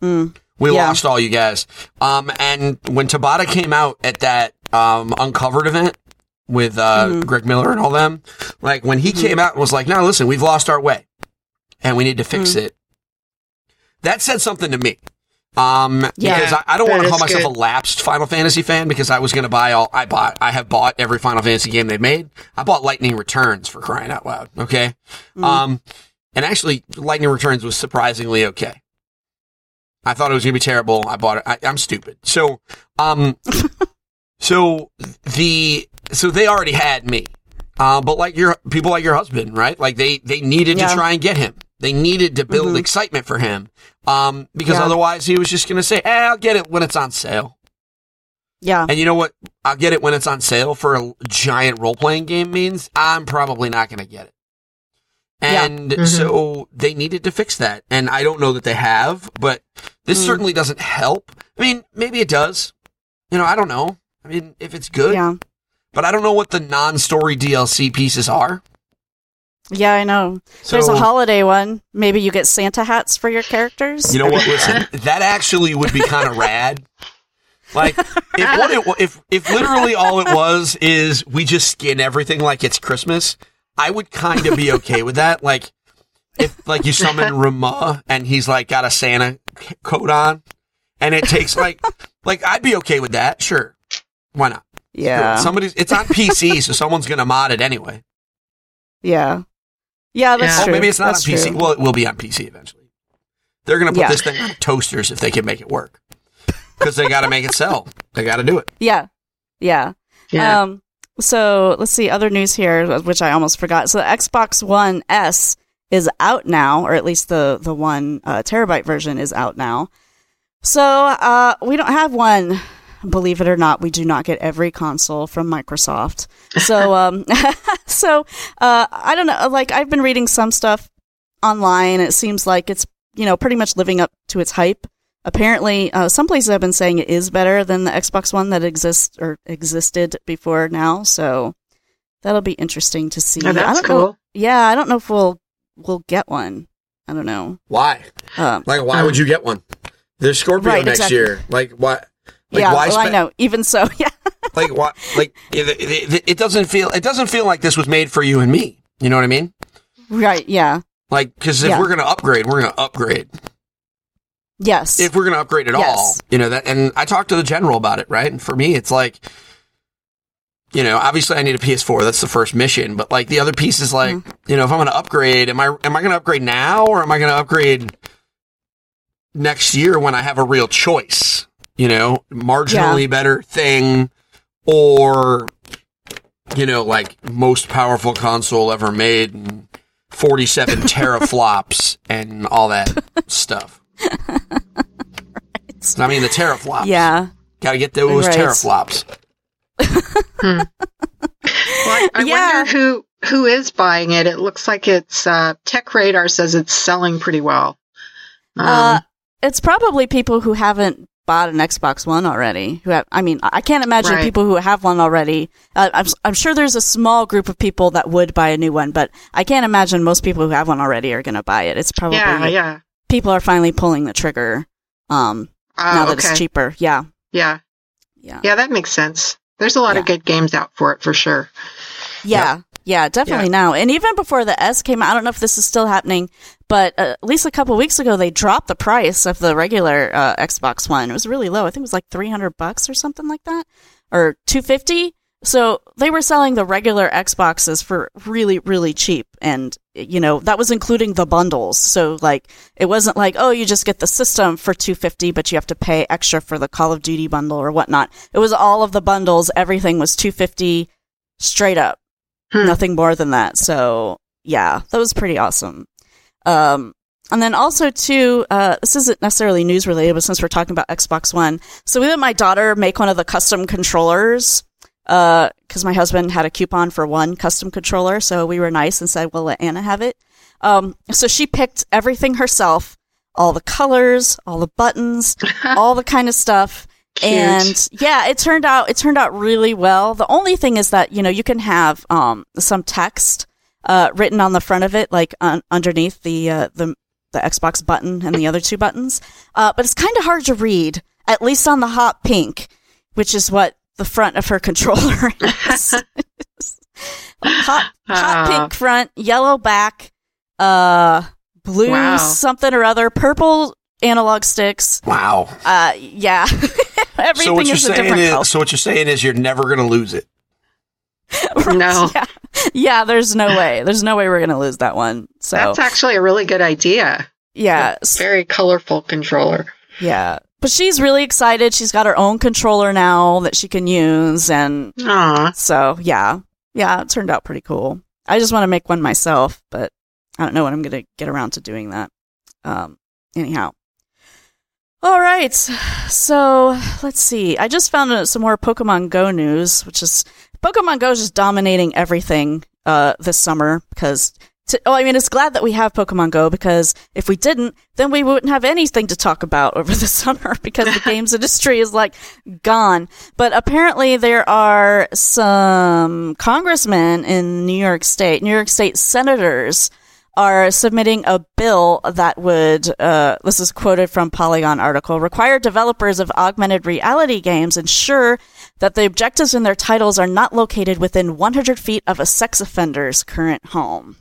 S3: mm,
S5: We
S3: Yeah.
S5: lost all you guys." Um, and when Tabata came out at that um uncovered event with uh
S3: Mhm.
S5: Greg Miller and all them, like when he
S3: Mhm.
S5: came out and was like, "No, listen, we've lost our way, and we need to fix
S3: Mm.
S5: it." That said something to me. Um,
S3: Yeah,
S5: because I, I don't want to call myself
S4: good.
S5: a lapsed Final Fantasy fan because I was going to buy all, I bought, I have bought every Final Fantasy game they've made. I bought Lightning Returns for crying out loud. Okay.
S3: Mm.
S5: Um, and actually Lightning Returns was surprisingly okay. I thought it was going to be terrible. I bought it. I, I'm stupid. So, um, so the, so they already had me. Uh, but like your people like your husband, right? Like they, they needed
S3: Yeah.
S5: to try and get him. They needed to build
S3: Mhm.
S5: excitement for him. Um, because
S3: Yeah.
S5: otherwise he was just going to say, eh, I'll get it when it's on sale.
S3: yeah.
S5: And you know what? I'll get it when it's on sale for a giant role playing game means I'm probably not going to get it.
S3: Yeah.
S5: And so they needed to fix that. And I don't know that they have, but this
S3: Mm.
S5: certainly doesn't help. I mean, maybe it does. You know, I don't know. I mean, if it's good,
S3: Yeah.
S5: but I don't know what the non-story DLC pieces are.
S3: Yeah, I know.
S5: So,
S3: There's a holiday one. Maybe you get Santa hats for your characters.
S5: you know what? Listen, that actually would be kind of rad. Like if what it if if literally all it was is we just skin everything like it's Christmas, I would kind of be okay with that. Like if like you summon Ramuh and he's like got a Santa coat on, and it takes like like I'd be okay with that. Sure, why not?
S3: yeah.
S5: Somebody's it's on PC, so someone's gonna mod it anyway.
S3: yeah. Yeah, that's
S4: Yeah.
S5: Oh,
S3: true.
S5: maybe it's not
S3: That's
S5: on PC.
S3: true.
S5: Well, it will be on PC eventually. They're gonna put
S3: Yeah.
S5: this thing on toasters if they can make it work. Because they got to make it sell. They got to do it.
S3: Yeah. Yeah.
S4: Yeah.
S3: Um, so let's see other news here, which I almost forgot. So the Xbox One S is out now, or at least the the one uh, terabyte version is out now. So uh, we don't have one. Believe it or not, we do not get every console from Microsoft. So um, so uh, I don't know. Like I've been reading some stuff online. It seems like it's you know pretty much living up to its hype. Apparently, uh, some places have been saying it is better than the Xbox One that exists or existed before now. So that'll be interesting to see.
S4: Oh,
S3: I
S4: that's
S3: don't know-
S4: cool.
S3: yeah, I don't know if we'll we'll get one. I don't know.
S5: Why?
S3: Um,
S5: Like, why would you get one? There's Scorpio
S3: Right,
S5: next
S3: exactly.
S5: year. Like, what? Like,
S3: yeah,
S5: why
S3: well, I know. Even so, yeah,
S5: Like, what? Like, it, it, doesn't feel. It doesn't feel like this was made for you and me. You know what I mean?
S3: right, yeah,
S5: Like, because if
S3: Yeah.
S5: we're gonna upgrade, we're gonna upgrade.
S3: yes,
S5: If we're gonna upgrade at all, you know that. And I talked to the general about it, right? And for me, it's like, you know, obviously I need a PS4. That's the first mission. But like the other piece is like,
S3: Mm-hmm.
S5: you know, if I'm gonna upgrade, am I am I gonna upgrade now or am I gonna upgrade next year when I have a real choice? You know, marginally better thing or you know, like most powerful console ever made and 47 teraflops and all that stuff. I mean, the teraflops.
S3: yeah,
S5: Got to get those
S3: Right.
S5: teraflops.
S4: Well, I, I
S3: Yeah.
S4: wonder who who is buying it. It looks like it's uh, Tech Radar says it's selling pretty well. Um,
S3: uh, it's probably people who haven't bought an Xbox One already. Who have, I mean, I can't imagine
S4: Right.
S3: people who have one already. Uh, I'm, I'm sure there's a small group of people that would buy a new one, but I can't imagine most people who have one already are going to buy it. It's probably
S4: yeah, yeah.
S3: people are finally pulling the trigger. Um,
S4: Uh,
S3: now that
S4: okay.
S3: it's cheaper. Yeah,
S4: Yeah,
S3: yeah,
S4: yeah, that makes sense. There's a lot of good games out for it for sure.
S3: yeah, yeah, definitely now. And even before the S came out, I don't know if this is still happening, but uh, at least a couple weeks ago, they dropped the price of the regular uh, Xbox One. It was really low. I think it was like 300 bucks or something like that, or 250. So they were selling the regular Xboxes for really, really cheap. And, you know, that was including the bundles. So like, it wasn't like, oh, you just get the system for 250, but you have to pay extra for the Call of Duty bundle or whatnot. It was all of the bundles. Everything was 250 straight up.
S4: Hmm.
S3: Nothing more than that. So yeah, that was pretty awesome. Um, and then also too, uh, this isn't necessarily news related, but since we're talking about Xbox One, so we let my daughter make one of the custom controllers. Uh, cause my husband had a coupon for one custom controller. So we were nice and said, we'll let Anna have it. Um, so she picked everything herself, all the colors, all the buttons, all the kind of stuff.
S4: Cute.
S3: And yeah, it turned out it turned out really well. The only thing is that you know you can have um, some text uh, written on the front of it, like un- underneath the uh, the the Xbox button and the other two buttons, uh, but it's kind of hard to read, at least on the hot pink, which is what the front of her controller is. hot hot
S4: Ah.
S3: pink front, yellow back, uh, blue
S4: Wow.
S3: something or other, purple analog sticks.
S5: Wow.
S3: Uh, yeah. Everything
S5: so what you're
S3: is a
S5: saying
S3: different
S5: is,
S3: color.
S5: so what you're saying is you're never going to lose it.
S4: No.
S3: Yeah. yeah, there's no way. There's no way we're gonna lose that one. So
S4: That's actually a really good idea.
S3: yeah, s-
S4: Very colorful controller.
S3: yeah. But she's really excited. She's got her own controller now that she can use, and
S4: Aw.
S3: so yeah, yeah, it turned out pretty cool. I just want to make one myself, but I don't know when I'm gonna get around to doing that. Um, anyhow. All right, so let's see. I just found some more Pokemon Go news, which is Pokemon Go is just dominating everything uh, this summer because to, oh, I mean, it's glad that we have Pokemon Go because if we didn't, then we wouldn't have anything to talk about over the summer because the games industry is like gone. But apparently there are some congressmen in New York State, New York State senators are submitting a bill that would, uh, this is quoted from Polygon article, require developers of augmented reality games ensure that the objectives in their titles are not located within 100 feet of a sex offender's current home.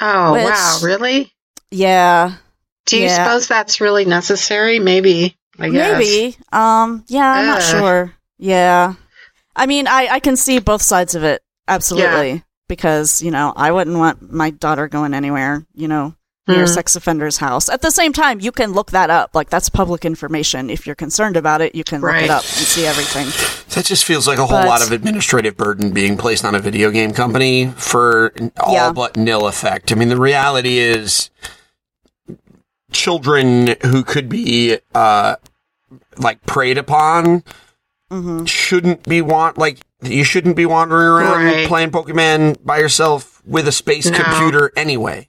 S4: Oh,
S3: Which-
S4: wow. Really?
S3: Yeah,
S4: Do you
S3: Yeah.
S4: suppose that's really necessary? Maybe. I guess.
S3: maybe. Um, yeah, I'm not sure. Yeah, I mean, I I can see both sides of it absolutely because you know I wouldn't want my daughter going anywhere. You know. Near a
S4: Mhm.
S3: sex offender's house. At the same time, you can look that up. Like that's public information. If you're concerned about it, you can look it up and see everything.
S5: That just feels like a whole
S3: But-
S5: lot of administrative burden being placed on a video game company for all
S3: Yeah.
S5: but nil effect. I mean, the reality is children who could be uh like preyed upon
S3: hmm
S5: shouldn't be want like you shouldn't be wandering around
S4: Right.
S5: playing Pokemon by yourself with a space
S4: No.
S5: computer anyway.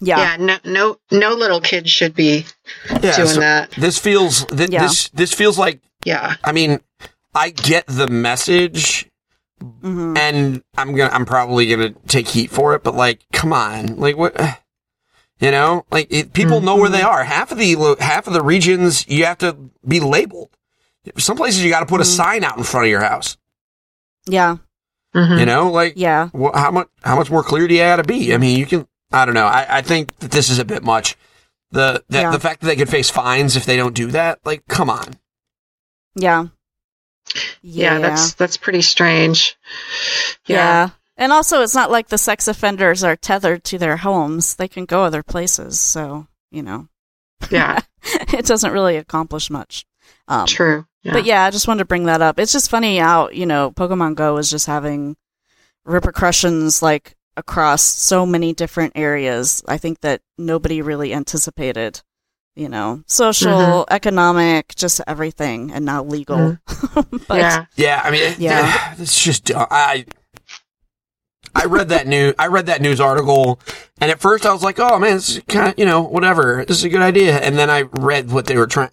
S3: Yeah.
S4: Yeah. no, no, no little kid should be
S5: Yeah,
S4: doing
S5: so
S4: that.
S5: this feels th-
S3: Yeah.
S5: this this feels like
S4: Yeah.
S5: I mean, I get the message
S3: hmm
S5: and I'm gonna I'm probably gonna take heat for it, but like, come on, like what? You know, like it, people know where they
S3: Mm-hmm.
S5: are. Half of the lo- half of the regions you have to be labeled. Some places you got to put a
S3: Mhm.
S5: sign out in front of your house.
S3: Yeah.
S4: Mhm.
S5: You know, like
S3: Yeah.
S5: wh- how much how much more clear do you got to be? I mean, you can. I don't know. I, I think that this is a bit much. The the,
S3: Yeah.
S5: the fact that they could face fines if they don't do that, like, come on.
S3: Yeah.
S4: yeah. That's that's pretty strange.
S3: Yeah. And also, it's not like the sex offenders are tethered to their homes. They can go other places. So, you know,
S4: Yeah.
S3: it doesn't really accomplish much. Um,
S4: True. Yeah.
S3: But yeah, I just wanted to bring that up. It's just funny how, you know, Pokemon Go is just having repercussions like across so many different areas. I think that nobody really anticipated, you know, social, mm-hmm. economic, just everything, and now legal. Mm-hmm. but
S4: yeah.
S5: Yeah, I mean,
S3: Yeah.
S5: it's just. Uh, I I read that new I read that news article, and at first I was like, oh man, this is kind of you know whatever, this is a good idea, and then I read what they were trying.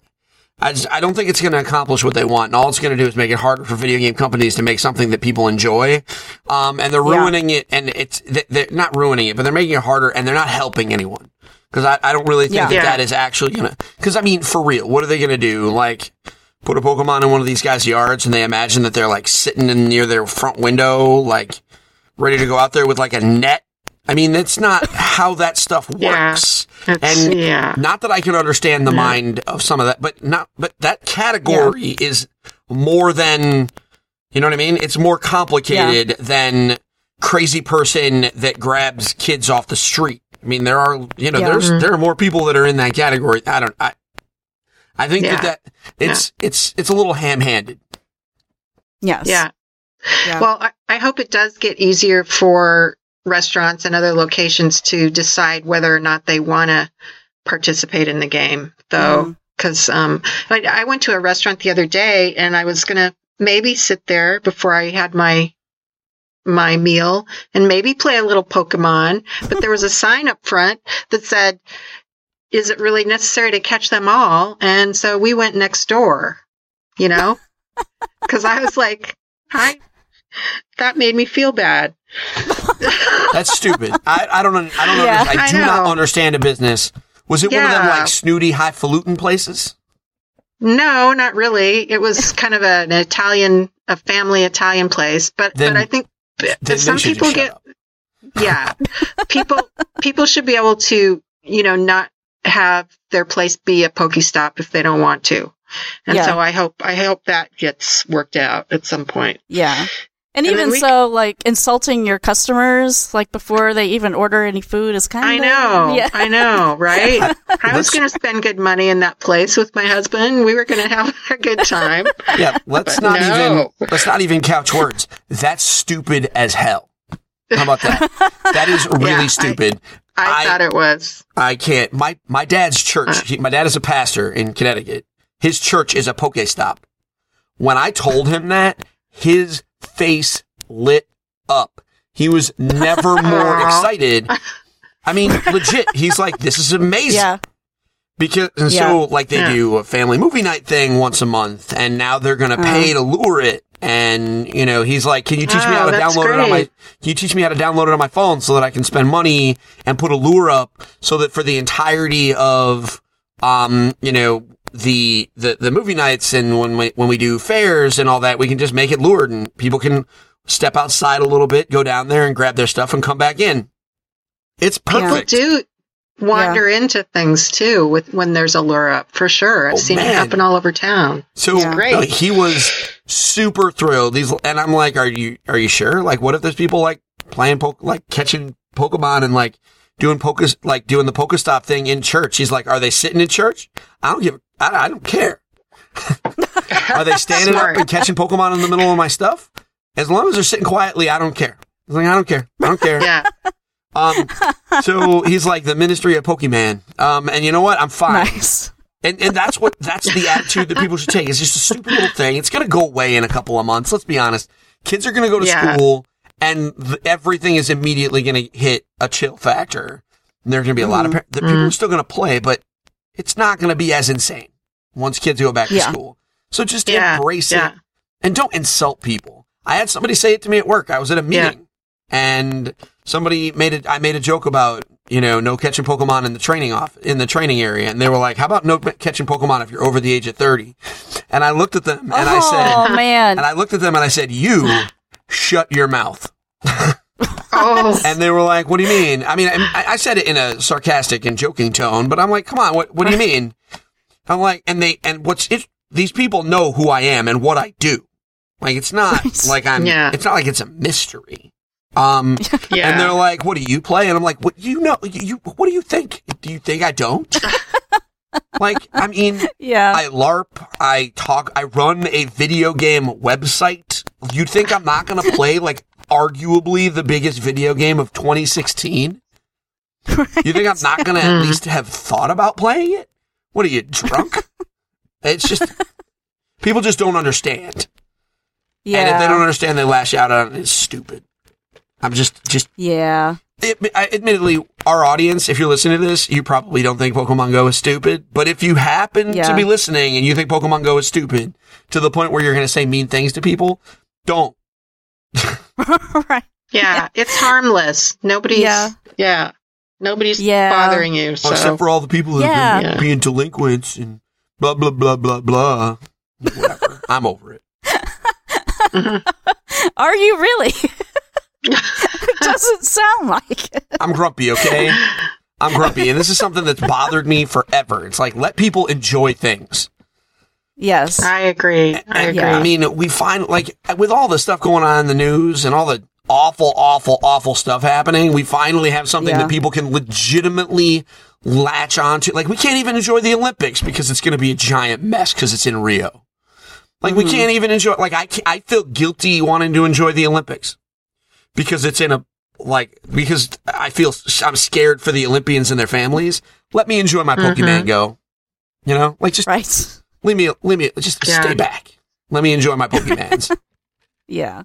S5: I just I don't think it's going to accomplish what they want, and all it's going to do is make it harder for video game companies to make something that people enjoy, um, and they're
S3: Yeah.
S5: ruining it, and it's they- they're not ruining it, but they're making it harder, and they're not helping anyone. Because I, I don't really think
S3: Yeah.
S5: that
S4: Yeah.
S5: that is actually gonna. Because I mean, for real, what are they gonna do? Like, put a Pokemon in one of these guys' yards and they imagine that they're like sitting in near their front window, like ready to go out there with like a net. I mean, that's not how that stuff works.
S4: It's,
S5: And
S4: yeah.
S5: not that I can understand the mind of some of that, but not, but that category is more than, you know what I mean? It's more complicated than crazy person that grabs kids off the street. I mean, there are, you know,
S3: Yeah.
S5: there's,
S4: Mhm.
S5: there are more people that are in that category. I don't, I, I think
S4: Yeah.
S5: that that, it's, it's, it's a little ham handed.
S3: yes.
S4: Yeah.
S3: Yeah.
S4: Well, I, I hope it does get easier for restaurants and other locations to decide whether or not they want to participate in the game, though. Because um, I, I went to a restaurant the other day and I was going to maybe sit there before I had my my meal and maybe play a little Pokemon, but there was a sign up front that said, "Is it really necessary to catch them all?" And so we went next door, you know, because I was like, "I." That made me feel bad.
S5: That's stupid. I, I don't, un- I don't,
S3: Yeah.
S5: under- I
S4: I
S5: do not understand a business. Was it one of them like snooty, highfalutin places?
S4: No, not really. It was kind of an Italian, a family Italian place, but
S5: Then-
S4: but I think
S5: Then
S4: some
S5: should
S4: people
S5: just shut
S4: get
S5: up.
S4: yeah people people should be able to you know not have their place be a pokestop if they don't want to and
S3: Yeah.
S4: so i hope i hope that gets worked out at some point
S3: Yeah. And,
S4: And
S3: even
S4: we-
S3: so, like insulting your customers, like before they even order any food, is kind of.
S4: i know
S3: Yeah.
S4: i know right i was going to spend good money in that place with my husband we were going to have a good time
S5: Yeah, let's not
S4: no.
S5: even let's not even couch words. That's stupid as hell. How about that? That is really
S4: Yeah,
S5: stupid.
S4: i,
S5: I-
S4: thought it was
S5: I can't. My my dad's church. Uh. He, my dad is a pastor in Connecticut. His church is a Pokestop. When I told him that, his face lit up. He was never more excited. I mean, legit. He's like, this is amazing.
S3: Yeah.
S5: Because and
S3: Yeah.
S5: so like they
S4: Yeah.
S5: do a family movie night thing once a month, and now they're gonna
S3: Uh-huh.
S5: pay to lure it. And you know, he's like, "Can you teach me
S4: Oh,
S5: how to
S4: that's
S5: download it on my? Can you teach me how to download it on my phone so that I can spend money and put a lure up so that for the entirety of, um, you know, the the the movie nights and when we when we do fairs and all that, we can just make it lured and people can step outside a little bit, go down there and grab their stuff and come back in. It's
S4: People
S5: perfect.
S4: do wander into things too with when there's a lure up for sure. I've
S5: Oh,
S4: seen
S5: man.
S4: it happen all over town.
S5: So
S3: Yeah.
S4: Uh, Great.
S5: no, he was super thrilled. These and I'm like, are you are you sure? Like, what if there's people like playing po- like catching Pokemon and like doing Pokes like doing the Pokestop thing in church? He's like, are they sitting in church? I don't give. I, I don't care. are they standing up and catching Pokemon in the middle of my stuff? As long as they're sitting quietly, I don't care. He's like, I don't care. I don't care.
S4: Yeah.
S5: Um, so he's like the ministry of Pokemon. Um, and you know what? I'm fine.
S3: Nice.
S5: And and that's what that's the attitude that people should take. It's just a stupid little thing. It's gonna go away in a couple of months. Let's be honest. Kids are gonna go to
S4: Yeah.
S5: school, and th- everything is immediately gonna hit a chill factor. And there are gonna be a lot of par- the people are still gonna play, but it's not gonna be as insane once kids go back to school. So just
S4: Yeah,
S5: embrace
S4: yeah.
S5: it and don't insult people. I had somebody say it to me at work. I was at a
S4: Yeah.
S5: meeting and somebody made it. I made a joke about you know no catching Pokemon in the training off in the training area, and they were like, "How about no catching Pokemon if you're over the age of 30? And I looked at them and I oh, said,
S3: oh man.
S5: and I looked at them and I said, "You shut your mouth."
S4: Oh,
S5: And they were like, "What do you mean?" I mean, I, I said it in a sarcastic and joking tone, but I'm like, "Come on, what what do you mean?" I'm like, and they and what's it? These people know who I am and what I do. Like it's not like I'm.
S4: Yeah.
S5: It's not like it's a mystery. Um,
S4: yeah.
S5: and they're like, "What do you play?" And I'm like, "What you know? You, you what do you think? Do you think I don't?" like, I mean,
S3: yeah.
S5: I LARP, I talk, I run a video game website. You think I'm not going to play like arguably the biggest video game of 2016? You think I'm not going to at least have thought about playing it? What are you drunk? it's just people just don't understand.
S3: yeah.
S5: And if they don't understand, they lash out on it. It's stupid. I'm just just
S3: yeah.
S5: Admi- I- admittedly, our audience, if you're listening to this, you probably don't think Pokemon Go is stupid. But if you happen to be listening and you think Pokemon Go is stupid to the point where you're going to say mean things to people, don't.
S3: right.
S4: yeah, it's harmless. Nobody's.
S3: Yeah.
S4: Yeah. Nobody's
S3: Yeah.
S4: bothering you. So
S5: Except for all the people that
S3: Yeah.
S5: have been
S4: Yeah.
S5: being delinquents and blah, blah, blah, blah, blah. Whatever. I'm over it. Mm-hmm.
S3: Are you really? it doesn't sound like it.
S5: I'm grumpy, okay? I'm grumpy. And this is something that's bothered me forever. It's like, let people enjoy things.
S3: Yes.
S4: I agree. I agree.
S5: I mean, we find like with all the stuff going on in the news and all the awful, awful, awful stuff happening, we finally have something
S3: Yeah.
S5: that people can legitimately latch onto. Like, we can't even enjoy the Olympics because it's going to be a giant mess because it's in Rio. Like, we mm-hmm. can't even enjoy. Like, I I feel guilty wanting to enjoy the Olympics because it's in a like because I feel I'm scared for the Olympians and their families. Let me enjoy my mm-hmm. Pokemon Go. You know, like just
S3: right.
S5: leave me, leave me, just
S4: Yeah.
S5: stay back. Let me enjoy my Pokemans.
S3: Yeah.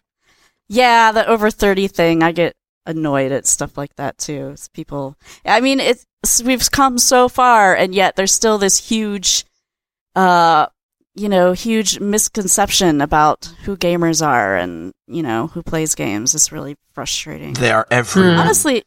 S3: Yeah, the over 30 thing, I get annoyed at stuff like that too. It's people, I mean, it's, we've come so far and yet there's still this huge, uh, you know, huge misconception about who gamers are and, you know, who plays games. It's really frustrating.
S5: they are everywhere.
S3: Honestly,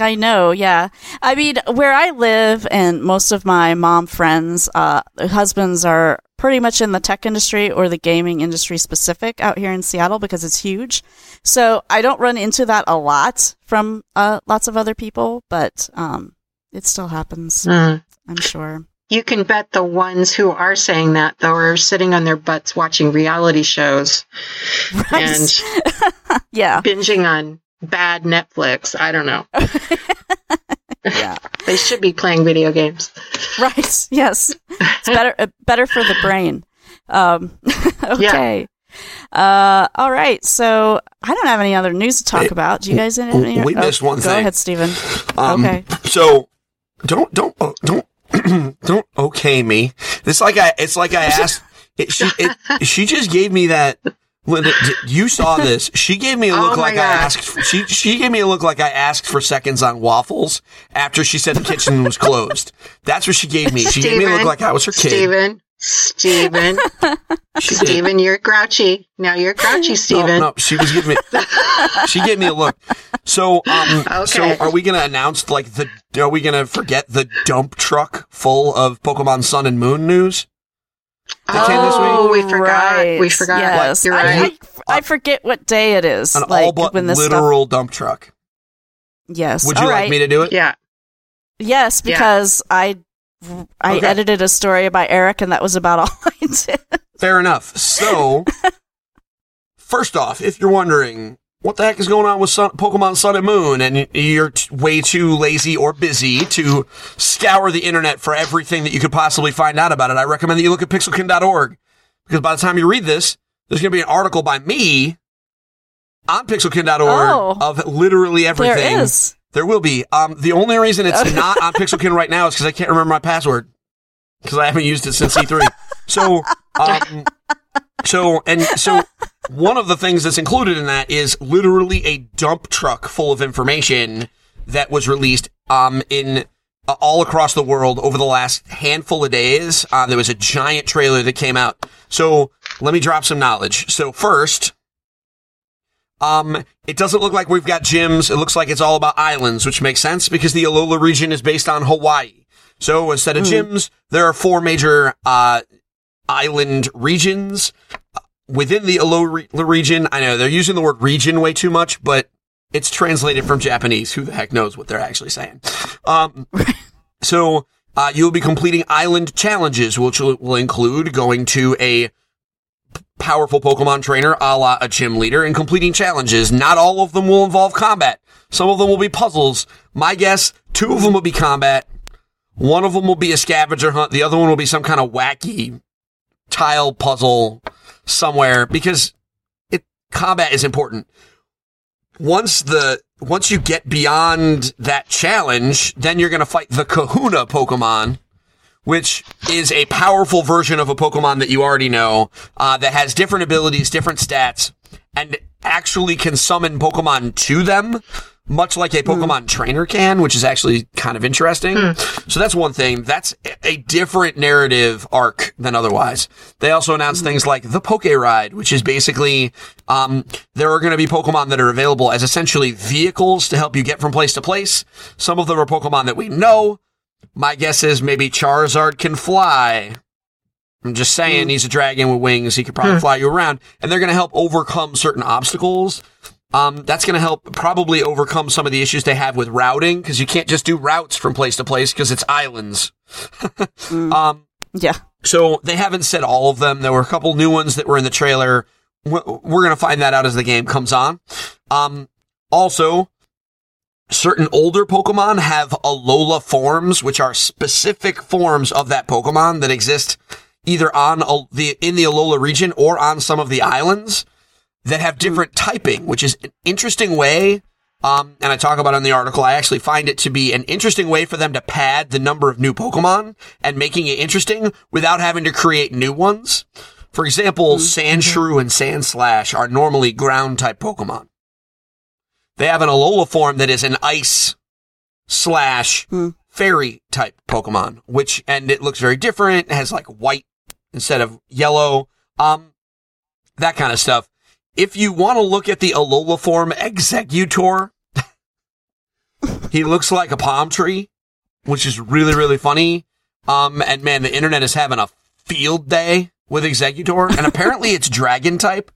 S3: I know, yeah. I mean, where I live and most of my mom friends, uh, husbands are pretty much in the tech industry or the gaming industry specific out here in Seattle because it's huge. So I don't run into that a lot from, uh, lots of other people, but, um, it still happens,
S4: Mm.
S3: I'm sure.
S4: You can bet the ones who are saying that though are sitting on their butts watching reality shows and
S3: Yeah.
S4: binging on bad Netflix. I don't know.
S3: Yeah.
S4: They should be playing video games.
S3: Right. Yes. It's better uh, better for the brain. Um, okay. Uh, all right. So I don't have any other news to talk
S5: Hey,
S3: about. Do you guys have any?
S5: we missed one
S3: Go
S5: thing.
S3: ahead, Stephen.
S5: Um,
S3: okay.
S5: So don't don't oh, don't don't okay me. It's like I it's like I asked. It, she it, she just gave me that Linda, d- you saw this. She gave me a
S4: Oh
S5: look
S4: my
S5: like I
S4: God.
S5: asked. She she gave me a look like I asked for seconds on waffles after she said the kitchen was closed. That's what she gave me. She gave me a look like I was her kid. Stephen, Stephen.
S4: Stephen, you're grouchy. Now you're grouchy,
S5: No,
S4: Stephen.
S5: no, she was giving me. she gave me a look. So, um, so are we gonna announce like the? Are we gonna forget the dump truck full of Pokemon Sun and Moon news? That came this
S4: Oh,
S5: week?
S4: we forgot. We forgot.
S3: Yes.
S4: You're
S3: I-
S4: right.
S3: I, I forget what day it is.
S5: An
S3: like
S5: all but
S3: when this stuff.
S5: literal dump truck.
S3: Yes.
S5: Would you
S3: All
S5: like
S3: right.
S5: me to do it?
S4: yeah.
S3: Yes,
S4: Yeah.
S3: because I I
S5: Okay.
S3: edited a story about Eric, and that was about all I did.
S5: Fair enough. So, first off, if you're wondering what the heck is going on with Sun, Pokemon Sun and Moon, and you're t- way too lazy or busy to scour the internet for everything that you could possibly find out about it, I recommend that you look at pixelkin.org. Because by the time you read this, there's going to be an article by me on pixelkin.org
S3: Oh.
S5: of literally everything.
S3: There is.
S5: There will be. Um, the only reason it's not on Pixelkin right now is because I can't remember my password because I haven't used it since E3. So, um, so and so, one of the things that's included in that is literally a dump truck full of information that was released um in uh, all across the world over the last handful of days. Uh, there was a giant trailer that came out. So let me drop some knowledge. So first. Um, it doesn't look like we've got gyms. It looks like it's all about islands, which makes sense because the Alola region is based on Hawaii. So instead of gyms, there are four major, uh, island regions uh, within the Alola re- region. I know they're using the word region way too much, but it's translated from Japanese. Who the heck knows what they're actually saying? Um, so, uh, you'll be completing island challenges, which will, will include going to a powerful Pokemon trainer a la a gym leader and completing challenges. Not all of them will involve combat. Some of them will be puzzles. My guess, two of them will be combat. One of them will be a scavenger hunt. The other one will be some kind of wacky tile puzzle somewhere because it combat is important. Once the once you get beyond that challenge, then you're going to fight the Kahuna Pokemon, which is a powerful version of a Pokemon that you already know, uh, that has different abilities, different stats, and actually can summon Pokemon to them, much like a hmm. Pokemon trainer can, which is actually kind of interesting. Hmm. So that's one thing. That's a- different narrative arc than otherwise. They also announced hmm. things like the Poke Ride, which is basically, um, there are going to be Pokemon that are available as essentially vehicles to help you get from place to place. Some of them are Pokemon that we know. My guess is maybe Charizard can fly. I'm just saying he's a dragon with wings. He could probably fly you around and they're going to help overcome certain obstacles. Um, that's going to help probably overcome some of the issues they have with routing because you can't just do routes from place to place because it's islands. Um,
S3: Yeah.
S5: so they haven't said all of them. There were a couple new ones that were in the trailer. We're going to find that out as the game comes on. Um, also, certain older Pokemon have Alola forms, which are specific forms of that Pokemon that exist either on the in the Alola region or on some of the islands that have different typing, which is an interesting way. Um, and I talk about it in the article. I actually find it to be an interesting way for them to pad the number of new Pokemon and making it interesting without having to create new ones. For example, Sandshrew and Sandslash are normally ground type Pokemon. They have an Alola form that is an ice slash
S3: Hmm.
S5: fairy type Pokemon, which, and it looks very different. It has like white instead of yellow. Um, that kind of stuff. If you want to look at the Alola form Exeggutor, he looks like a palm tree, which is really, really funny. Um, and man, the internet is having a field day with Exeggutor, and apparently it's dragon type,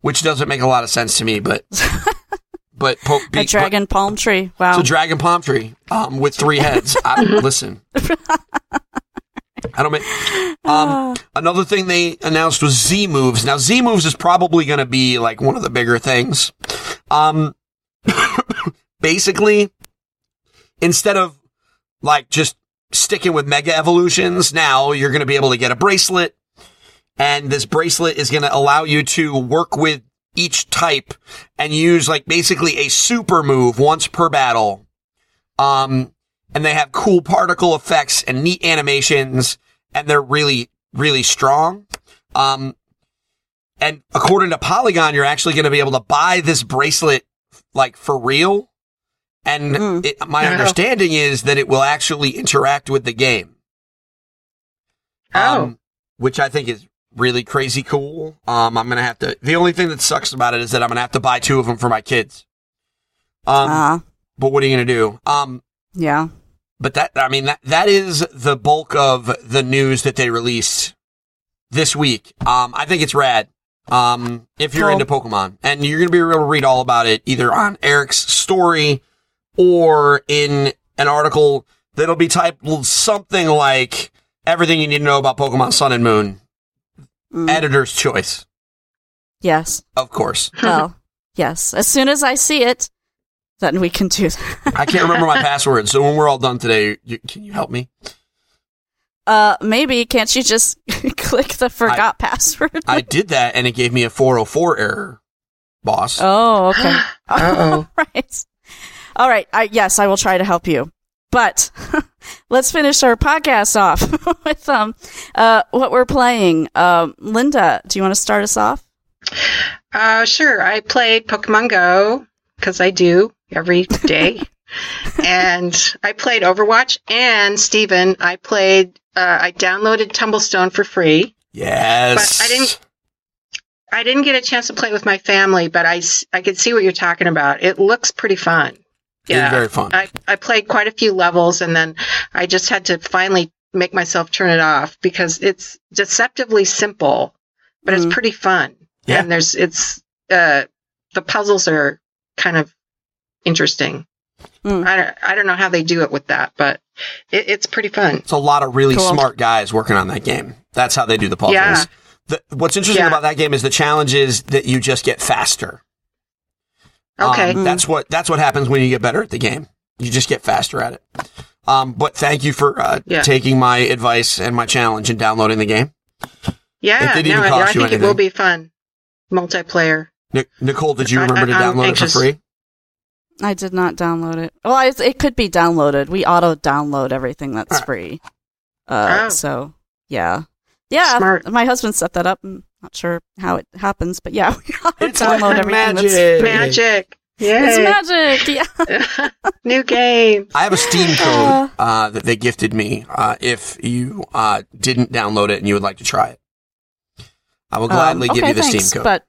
S5: which doesn't make a lot of sense to me, but, but, po- be-
S3: A dragon palm tree. Wow.
S5: it's a dragon palm tree, um, with three heads. I, listen. I don't make, um, another thing they announced was Z moves. Now Z moves is probably going to be like one of the bigger things. Um, basically, instead of like just sticking with mega evolutions, now you're going to be able to get a bracelet and this bracelet is going to allow you to work with each type and use like basically a super move once per battle. Um, and they have cool particle effects and neat animations and they're really, really strong. Um, and according to Polygon, you're actually going to be able to buy this bracelet like for real. And
S3: Mm.
S5: it, my
S4: Oh.
S5: understanding is that it will actually interact with the game.
S4: Oh.
S5: Um, which I think is really crazy cool. Um, I'm going to have to, the only thing that sucks about it is that I'm going to have to buy two of them for my kids. Um,
S3: Ah,
S5: but what are you going to do? Um,
S3: yeah.
S5: But that, I mean, that, that is the bulk of the news that they released this week. Um, I think it's rad. Um, if you're
S3: Cool.
S5: into Pokemon and you're going to be able to read all about it either on Eric's story or in an article that'll be titled something like everything you need to know about Pokemon Sun and Moon.
S3: Mm.
S5: Editor's choice,
S3: yes.
S5: of course.
S3: Well, yes. As soon as I see it, then we can do that.
S5: I can't remember my password. So when we're all done today, you, can you help me?
S3: Uh, maybe can't you just click the forgot password?
S5: I did that and it gave me a 404 error, boss.
S3: oh, okay.
S4: Uh-oh.
S3: right. All right. I, yes, I will try to help you. But let's finish our podcast off with um uh what we're playing. Um, Linda, do you want to start us off?
S4: Uh, sure. I played Pokemon Go because I do every day. and I played Overwatch. And Stephen, I played, uh, I downloaded Tumblestone for free.
S5: Yes.
S4: But I didn't- I didn't get a chance to play with my family, but I, I could see what you're talking about. It looks pretty fun.
S5: Yeah. very fun.
S4: I, I played quite a few levels and then I just had to finally make myself turn it off because it's deceptively simple, but
S3: Mhm.
S4: it's pretty fun.
S5: Yeah.
S4: And there's, it's, uh, the puzzles are kind of interesting.
S3: Mm.
S4: I, don't, I don't know how they do it with that, but it, it's pretty fun.
S5: It's a lot of really
S3: Cool.
S5: smart guys working on that game. That's how they do the puzzles.
S4: Yeah.
S5: The, what's interesting
S4: Yeah.
S5: about that game is the challenge is that you just get faster.
S4: Okay.
S5: Um, That's what that's what happens when you get better at the game. You just get faster at it. Um, but thank you for uh,
S4: Yeah.
S5: taking my advice and my challenge and downloading the game.
S4: yeah.
S5: it didn't
S4: No,
S5: even
S4: I,
S5: cost
S4: I
S5: you
S4: think it will be fun. Multiplayer.
S5: Nic- Nicole, did you remember to
S4: I- I'm
S5: download it for free?
S3: I did not download it. Well, I, it could be downloaded. We auto download everything that's
S5: Alright.
S3: free. Uh,
S4: Oh.
S3: so yeah, yeah.
S4: Smart.
S3: My husband set that up. I'm not sure how it happens, but yeah, we auto
S5: It's
S3: download
S5: like
S3: everything
S5: magic.
S3: that's free.
S4: Magic.
S3: It's magic. Yeah.
S4: New game.
S5: I have a Steam code uh, that they gifted me uh, if you uh, didn't download it and you would like to try it. I will gladly
S3: Um,
S5: give you the
S3: thanks,
S5: Steam code.
S3: But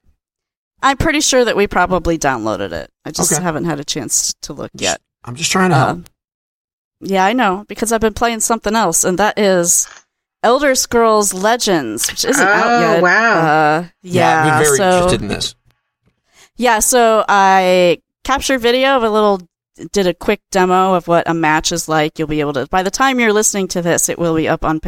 S3: I'm pretty sure that we probably downloaded it. I just
S5: Okay.
S3: haven't had a chance to look yet.
S5: I'm just trying to help.
S3: Um, yeah, I know because I've been playing something else, and that is Elder Scrolls Legends, which isn't out
S4: Oh,
S3: yet.
S4: wow.
S3: Uh, yeah,
S5: I'd be very
S3: so
S5: interested in this.
S3: yeah, so I captured video of a little, did a quick demo of what a match is like. You'll be able to. By the time you're listening to this, it will be up on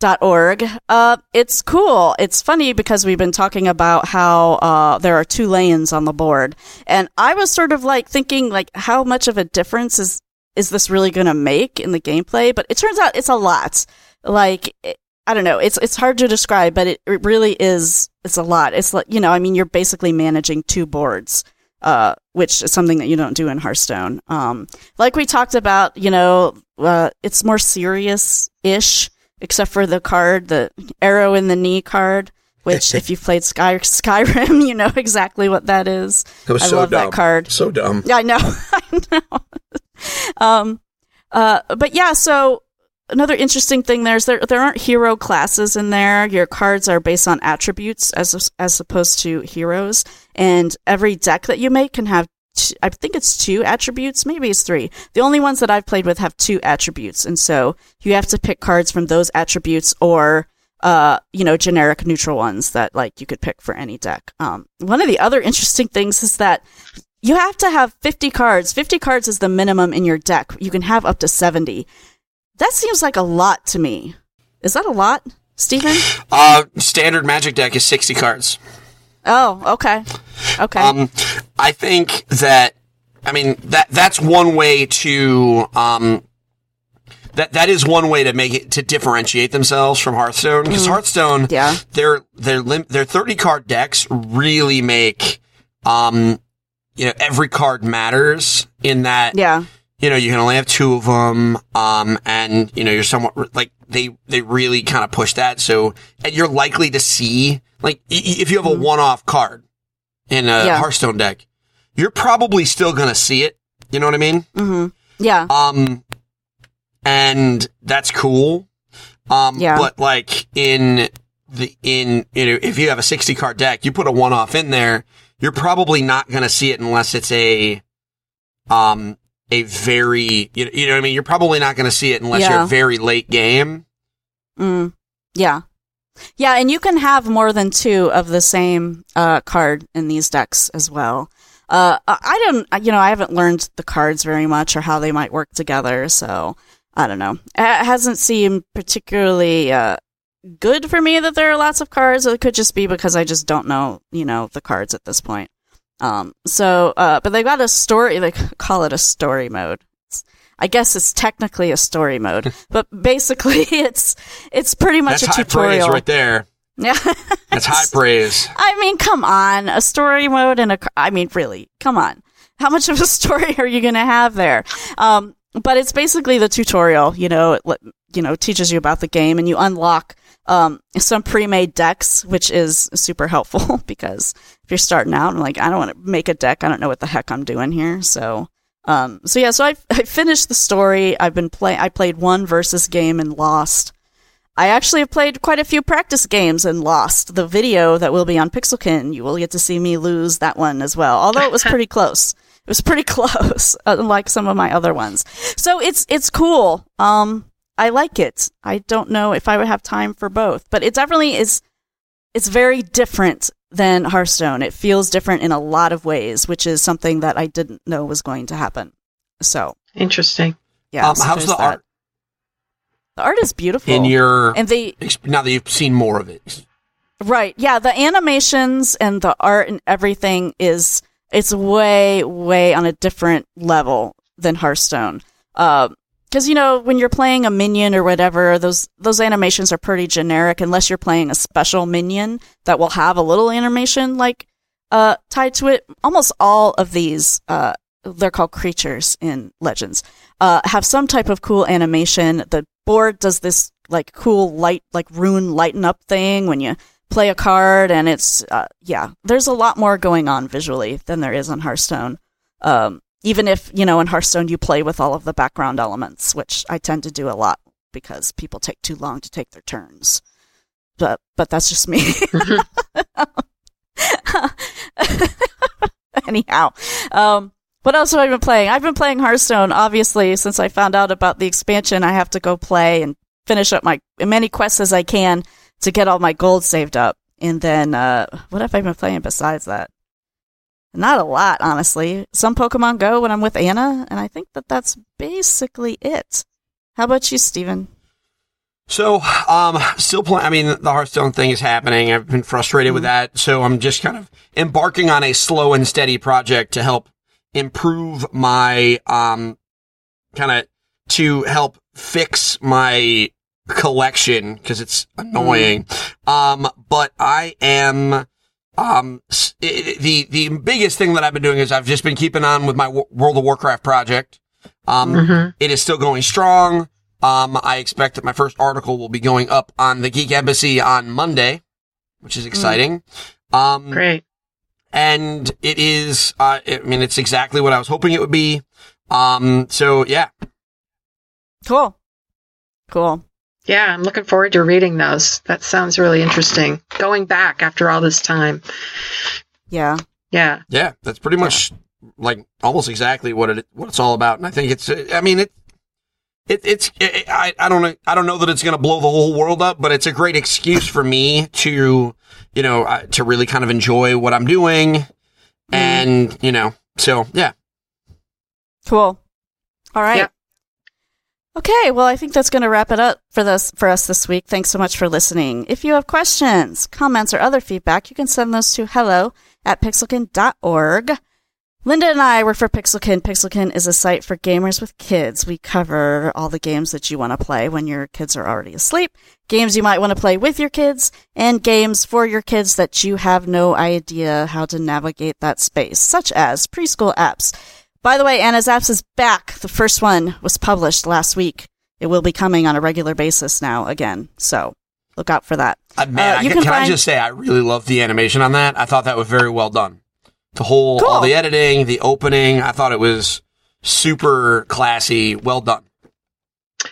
S3: Pixelkin.org. Uh, it's cool. It's funny because we've been talking about how uh, there are two lanes on the board, and I was sort of like thinking like how much of a difference is is this really going to make in the gameplay? But it turns out it's a lot. Like it, I don't know. It's it's hard to describe, but it, it really is. It's a lot. It's like you know. I mean, you're basically managing two boards, uh, which is something that you don't do in Hearthstone. Um, like we talked about, you know, uh, it's more serious ish, except for the card, the arrow in the knee card. Which, if you've played Sky Skyrim, you know exactly what that is.
S5: Was
S3: I
S5: so
S3: love
S5: dumb.
S3: that card.
S5: So dumb.
S3: Yeah, I know. I know. um, uh, but yeah, so another interesting thing there's there there aren't hero classes in there. Your cards are based on attributes as as opposed to heroes, and every deck that you make can have. T- I think it's two attributes, maybe it's three. The only ones that I've played with have two attributes, and so you have to pick cards from those attributes or uh, you know, generic neutral ones that like you could pick for any deck. Um, one of the other interesting things is that you have to have 50 cards. 50 cards is the minimum in your deck. You can have up to 70. That seems like a lot to me. Is that a lot, Stephen?
S5: Uh, standard Magic deck is 60 cards.
S3: Oh, okay. Okay.
S5: Um, I think that, I mean, that that's one way to, um, that that is one way to make it to differentiate themselves from Hearthstone because Hearthstone,
S3: Mm-hmm. Yeah.
S5: their their lim- their thirty card decks really make, um, you know, every card matters in that
S3: yeah.
S5: you know, you can only have two of them, um, and you know, you're somewhat like they they really kind of push that. So and you're likely to see like if you have a
S3: Mhm.
S5: one-off card in a
S3: Yeah.
S5: Hearthstone deck, you're probably still gonna see it. You know what I mean?
S3: hmm Yeah.
S5: Um, and that's cool. Um,
S3: Yeah.
S5: but like in the, in, you know, if you have a 60 card deck, you put a one off in there, you're probably not going to see it unless it's a, um, a very, you know, you know what I mean? You're probably not going to see it unless you're a very late game.
S3: Mm, yeah. Yeah, and you can have more than two of the same uh, card in these decks as well. Uh, I don't, you know, I haven't learned the cards very much or how they might work together, so I don't know. It hasn't seemed particularly uh, good for me that there are lots of cards. It could just be because I just don't know, you know, the cards at this point. Um, so, uh, but they got a story. They call it a story mode. It's, I guess it's technically a story mode, but basically it's it's pretty much
S5: That's
S3: a tutorial.
S5: right there.
S3: Yeah.
S5: That's high praise.
S3: I mean, come on, a story mode and a. I mean, really, come on. How much of a story are you going to have there? Um, but it's basically the tutorial. You know, it you know teaches you about the game, and you unlock um, some pre-made decks, which is super helpful because if you're starting out, I'm like, I don't want to make a deck. I don't know what the heck I'm doing here. So, um, so yeah, so I, I finished the story. I've been play. I played one versus game and lost. I actually have played quite a few practice games and lost. The video that will be on Pixelkin, you will get to see me lose that one as well. Although it was pretty close. It was pretty close, unlike some of my other ones. So it's it's cool. Um, I like it. I don't know if I would have time for both, but it definitely is. It's very different than Hearthstone. It feels different in a lot of ways, which is something that I didn't know was going to happen. So
S4: Interesting.
S3: yeah,
S5: um,
S3: so
S5: how's the
S3: that.
S5: art
S3: The art is beautiful.
S5: in your,
S3: and they
S5: now that you've seen more of it?
S3: Right. Yeah, the animations and the art and everything is it's way way on a different level than Hearthstone. Because you know when you're playing a minion or whatever, those those animations are pretty generic unless you're playing a special minion that will have a little animation like uh, tied to it. Almost all of these, uh, they're called creatures in Legends, uh, have some type of cool animation. The board does this like cool light, like rune lighten up thing when you play a card, and it's uh, yeah. There's a lot more going on visually than there is on Hearthstone. Um, even if you know in Hearthstone you play with all of the background elements, which I tend to do a lot because people take too long to take their turns. But but that's just me. Anyhow, um, what else have I been playing? I've been playing Hearthstone, obviously, since I found out about the expansion. I have to go play and finish up my as many quests as I can to get all my gold saved up. And then, uh, what have I been playing besides that? Not a lot, honestly. Some Pokemon Go when I'm with Anna, and I think that that's basically it. How about you, Stephen?
S5: So, um, still playing. I mean, the Hearthstone thing is happening. I've been frustrated with that. So I'm just kind of embarking on a slow and steady project to help improve my, um, kind of to help fix my collection because it's annoying. Um, but I am, um, s- i- the, the biggest thing that I've been doing is I've just been keeping on with my Wo- World of Warcraft project. Um,
S4: Mhm.
S5: it is still going strong. Um, I expect that my first article will be going up on the Geek Embassy on Monday, which is exciting. Um,
S4: Great.
S5: And it is, uh, I mean, it's exactly what I was hoping it would be. Um, so yeah,
S3: Cool. Cool.
S4: Yeah, I'm looking forward to reading those. That sounds really interesting. Going back after all this time.
S3: Yeah.
S4: Yeah.
S5: yeah, that's pretty much like almost exactly what it, what it's all about. And I think it's, I mean, it, it, it's, it, I, I don't know, I don't know that it's going to blow the whole world up, but it's a great excuse for me to, you know, uh, to really kind of enjoy what I'm doing. And, you know, so yeah.
S3: Cool. All right.
S4: Yeah.
S3: Okay, well, I think that's going to wrap it up for this for us this week. Thanks so much for listening. If you have questions, comments, or other feedback, you can send those to hello at pixelkin.org. Linda and I work for Pixelkin. Pixelkin is a site for gamers with kids. We cover all the games that you want to play when your kids are already asleep, games you might want to play with your kids, and games for your kids that you have no idea how to navigate that space, such as preschool apps. By the way, Anna's Apps is back. The first one was published last week. it will be coming on a regular basis now again. So look out for that.
S5: Uh, man,
S3: Uh,
S5: I, can,
S3: can
S5: can I just say I really love the animation on that. I thought that was very well done. The whole, all the editing, the opening, I thought it was super classy. Well done.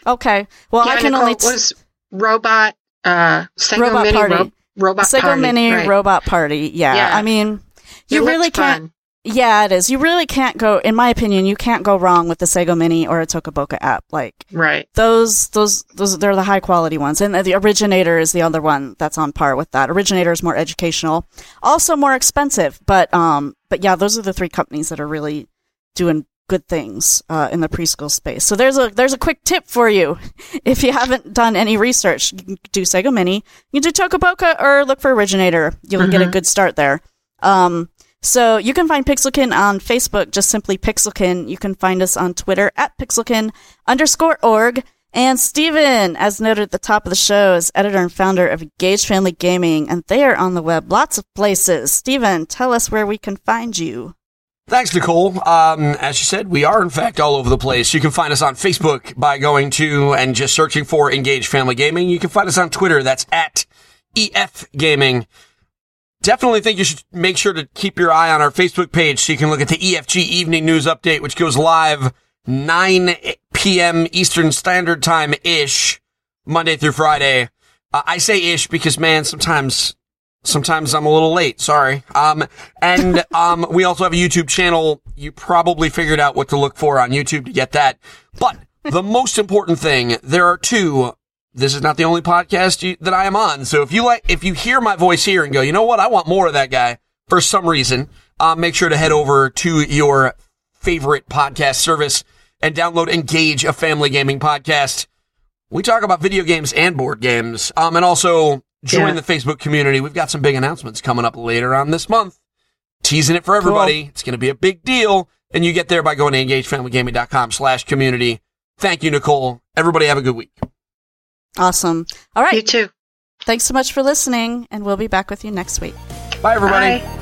S3: Okay. Well,
S4: yeah,
S3: I can
S4: Nicole,
S3: only. T-
S4: was robot uh Sago
S3: Robot
S4: Mini
S3: Party.
S4: ro- robot
S3: Sago
S4: Party,
S3: Mini
S4: right.
S3: Robot Party. Yeah.
S4: Yeah.
S3: I mean, you
S4: looked
S3: really can't. Yeah, it is. You really can't go. In my opinion, you can't go wrong with the Sago Mini or a Toca Boca app. Like
S4: right
S3: those, those, those. They're the high quality ones, and the Originator is the other one that's on par with that. Originator is more educational, also more expensive, but um, but yeah, those are the three companies that are really doing good things uh, in the preschool space. So there's a there's a quick tip for you if you haven't done any research. You can do Sago Mini, you can do Toca Boca, or look for Originator. You'll get a good start there. Um, so you can find Pixelkin on Facebook, just simply Pixelkin. You can find us on Twitter at Pixelkin underscore org. And Stephen, as noted at the top of the show, is editor and founder of Engage Family Gaming, and they are on the web lots of places. Stephen, tell us where we can find you.
S5: Thanks, Nicole. Um, as you said, we are in fact all over the place. You can find us on Facebook by going to and just searching for Engage Family Gaming. You can find us on Twitter. That's at EF Gaming. Definitely think you should make sure to keep your eye on our Facebook page so you can look at the EFG Evening News Update, which goes live 9 p.m. Eastern Standard Time ish, Monday through Friday. Uh, I say ish because man, sometimes Sometimes I'm a little late. Sorry. Um, and, um, we also have a YouTube channel. You probably figured out what to look for on YouTube to get that. But the most important thing, there are two. This is not the only podcast you, that I am on. So if you like, if you hear my voice here and go, you know what? I want more of that guy for some reason, uh, make sure to head over to your favorite podcast service and download Engage, a family gaming podcast. We talk about video games and board games. Um, and also join
S4: Yeah.
S5: the Facebook community. We've got some big announcements coming up later on this month. Teasing it for everybody. It's going to be a big deal. And you get there by going to engagefamilygaming.com slash community. Thank you, Nicole. Everybody have a good week.
S3: Awesome. All right.
S4: you too
S3: Thanks so much for listening, and we'll be back with you next week.
S5: Bye, everybody.
S4: Bye.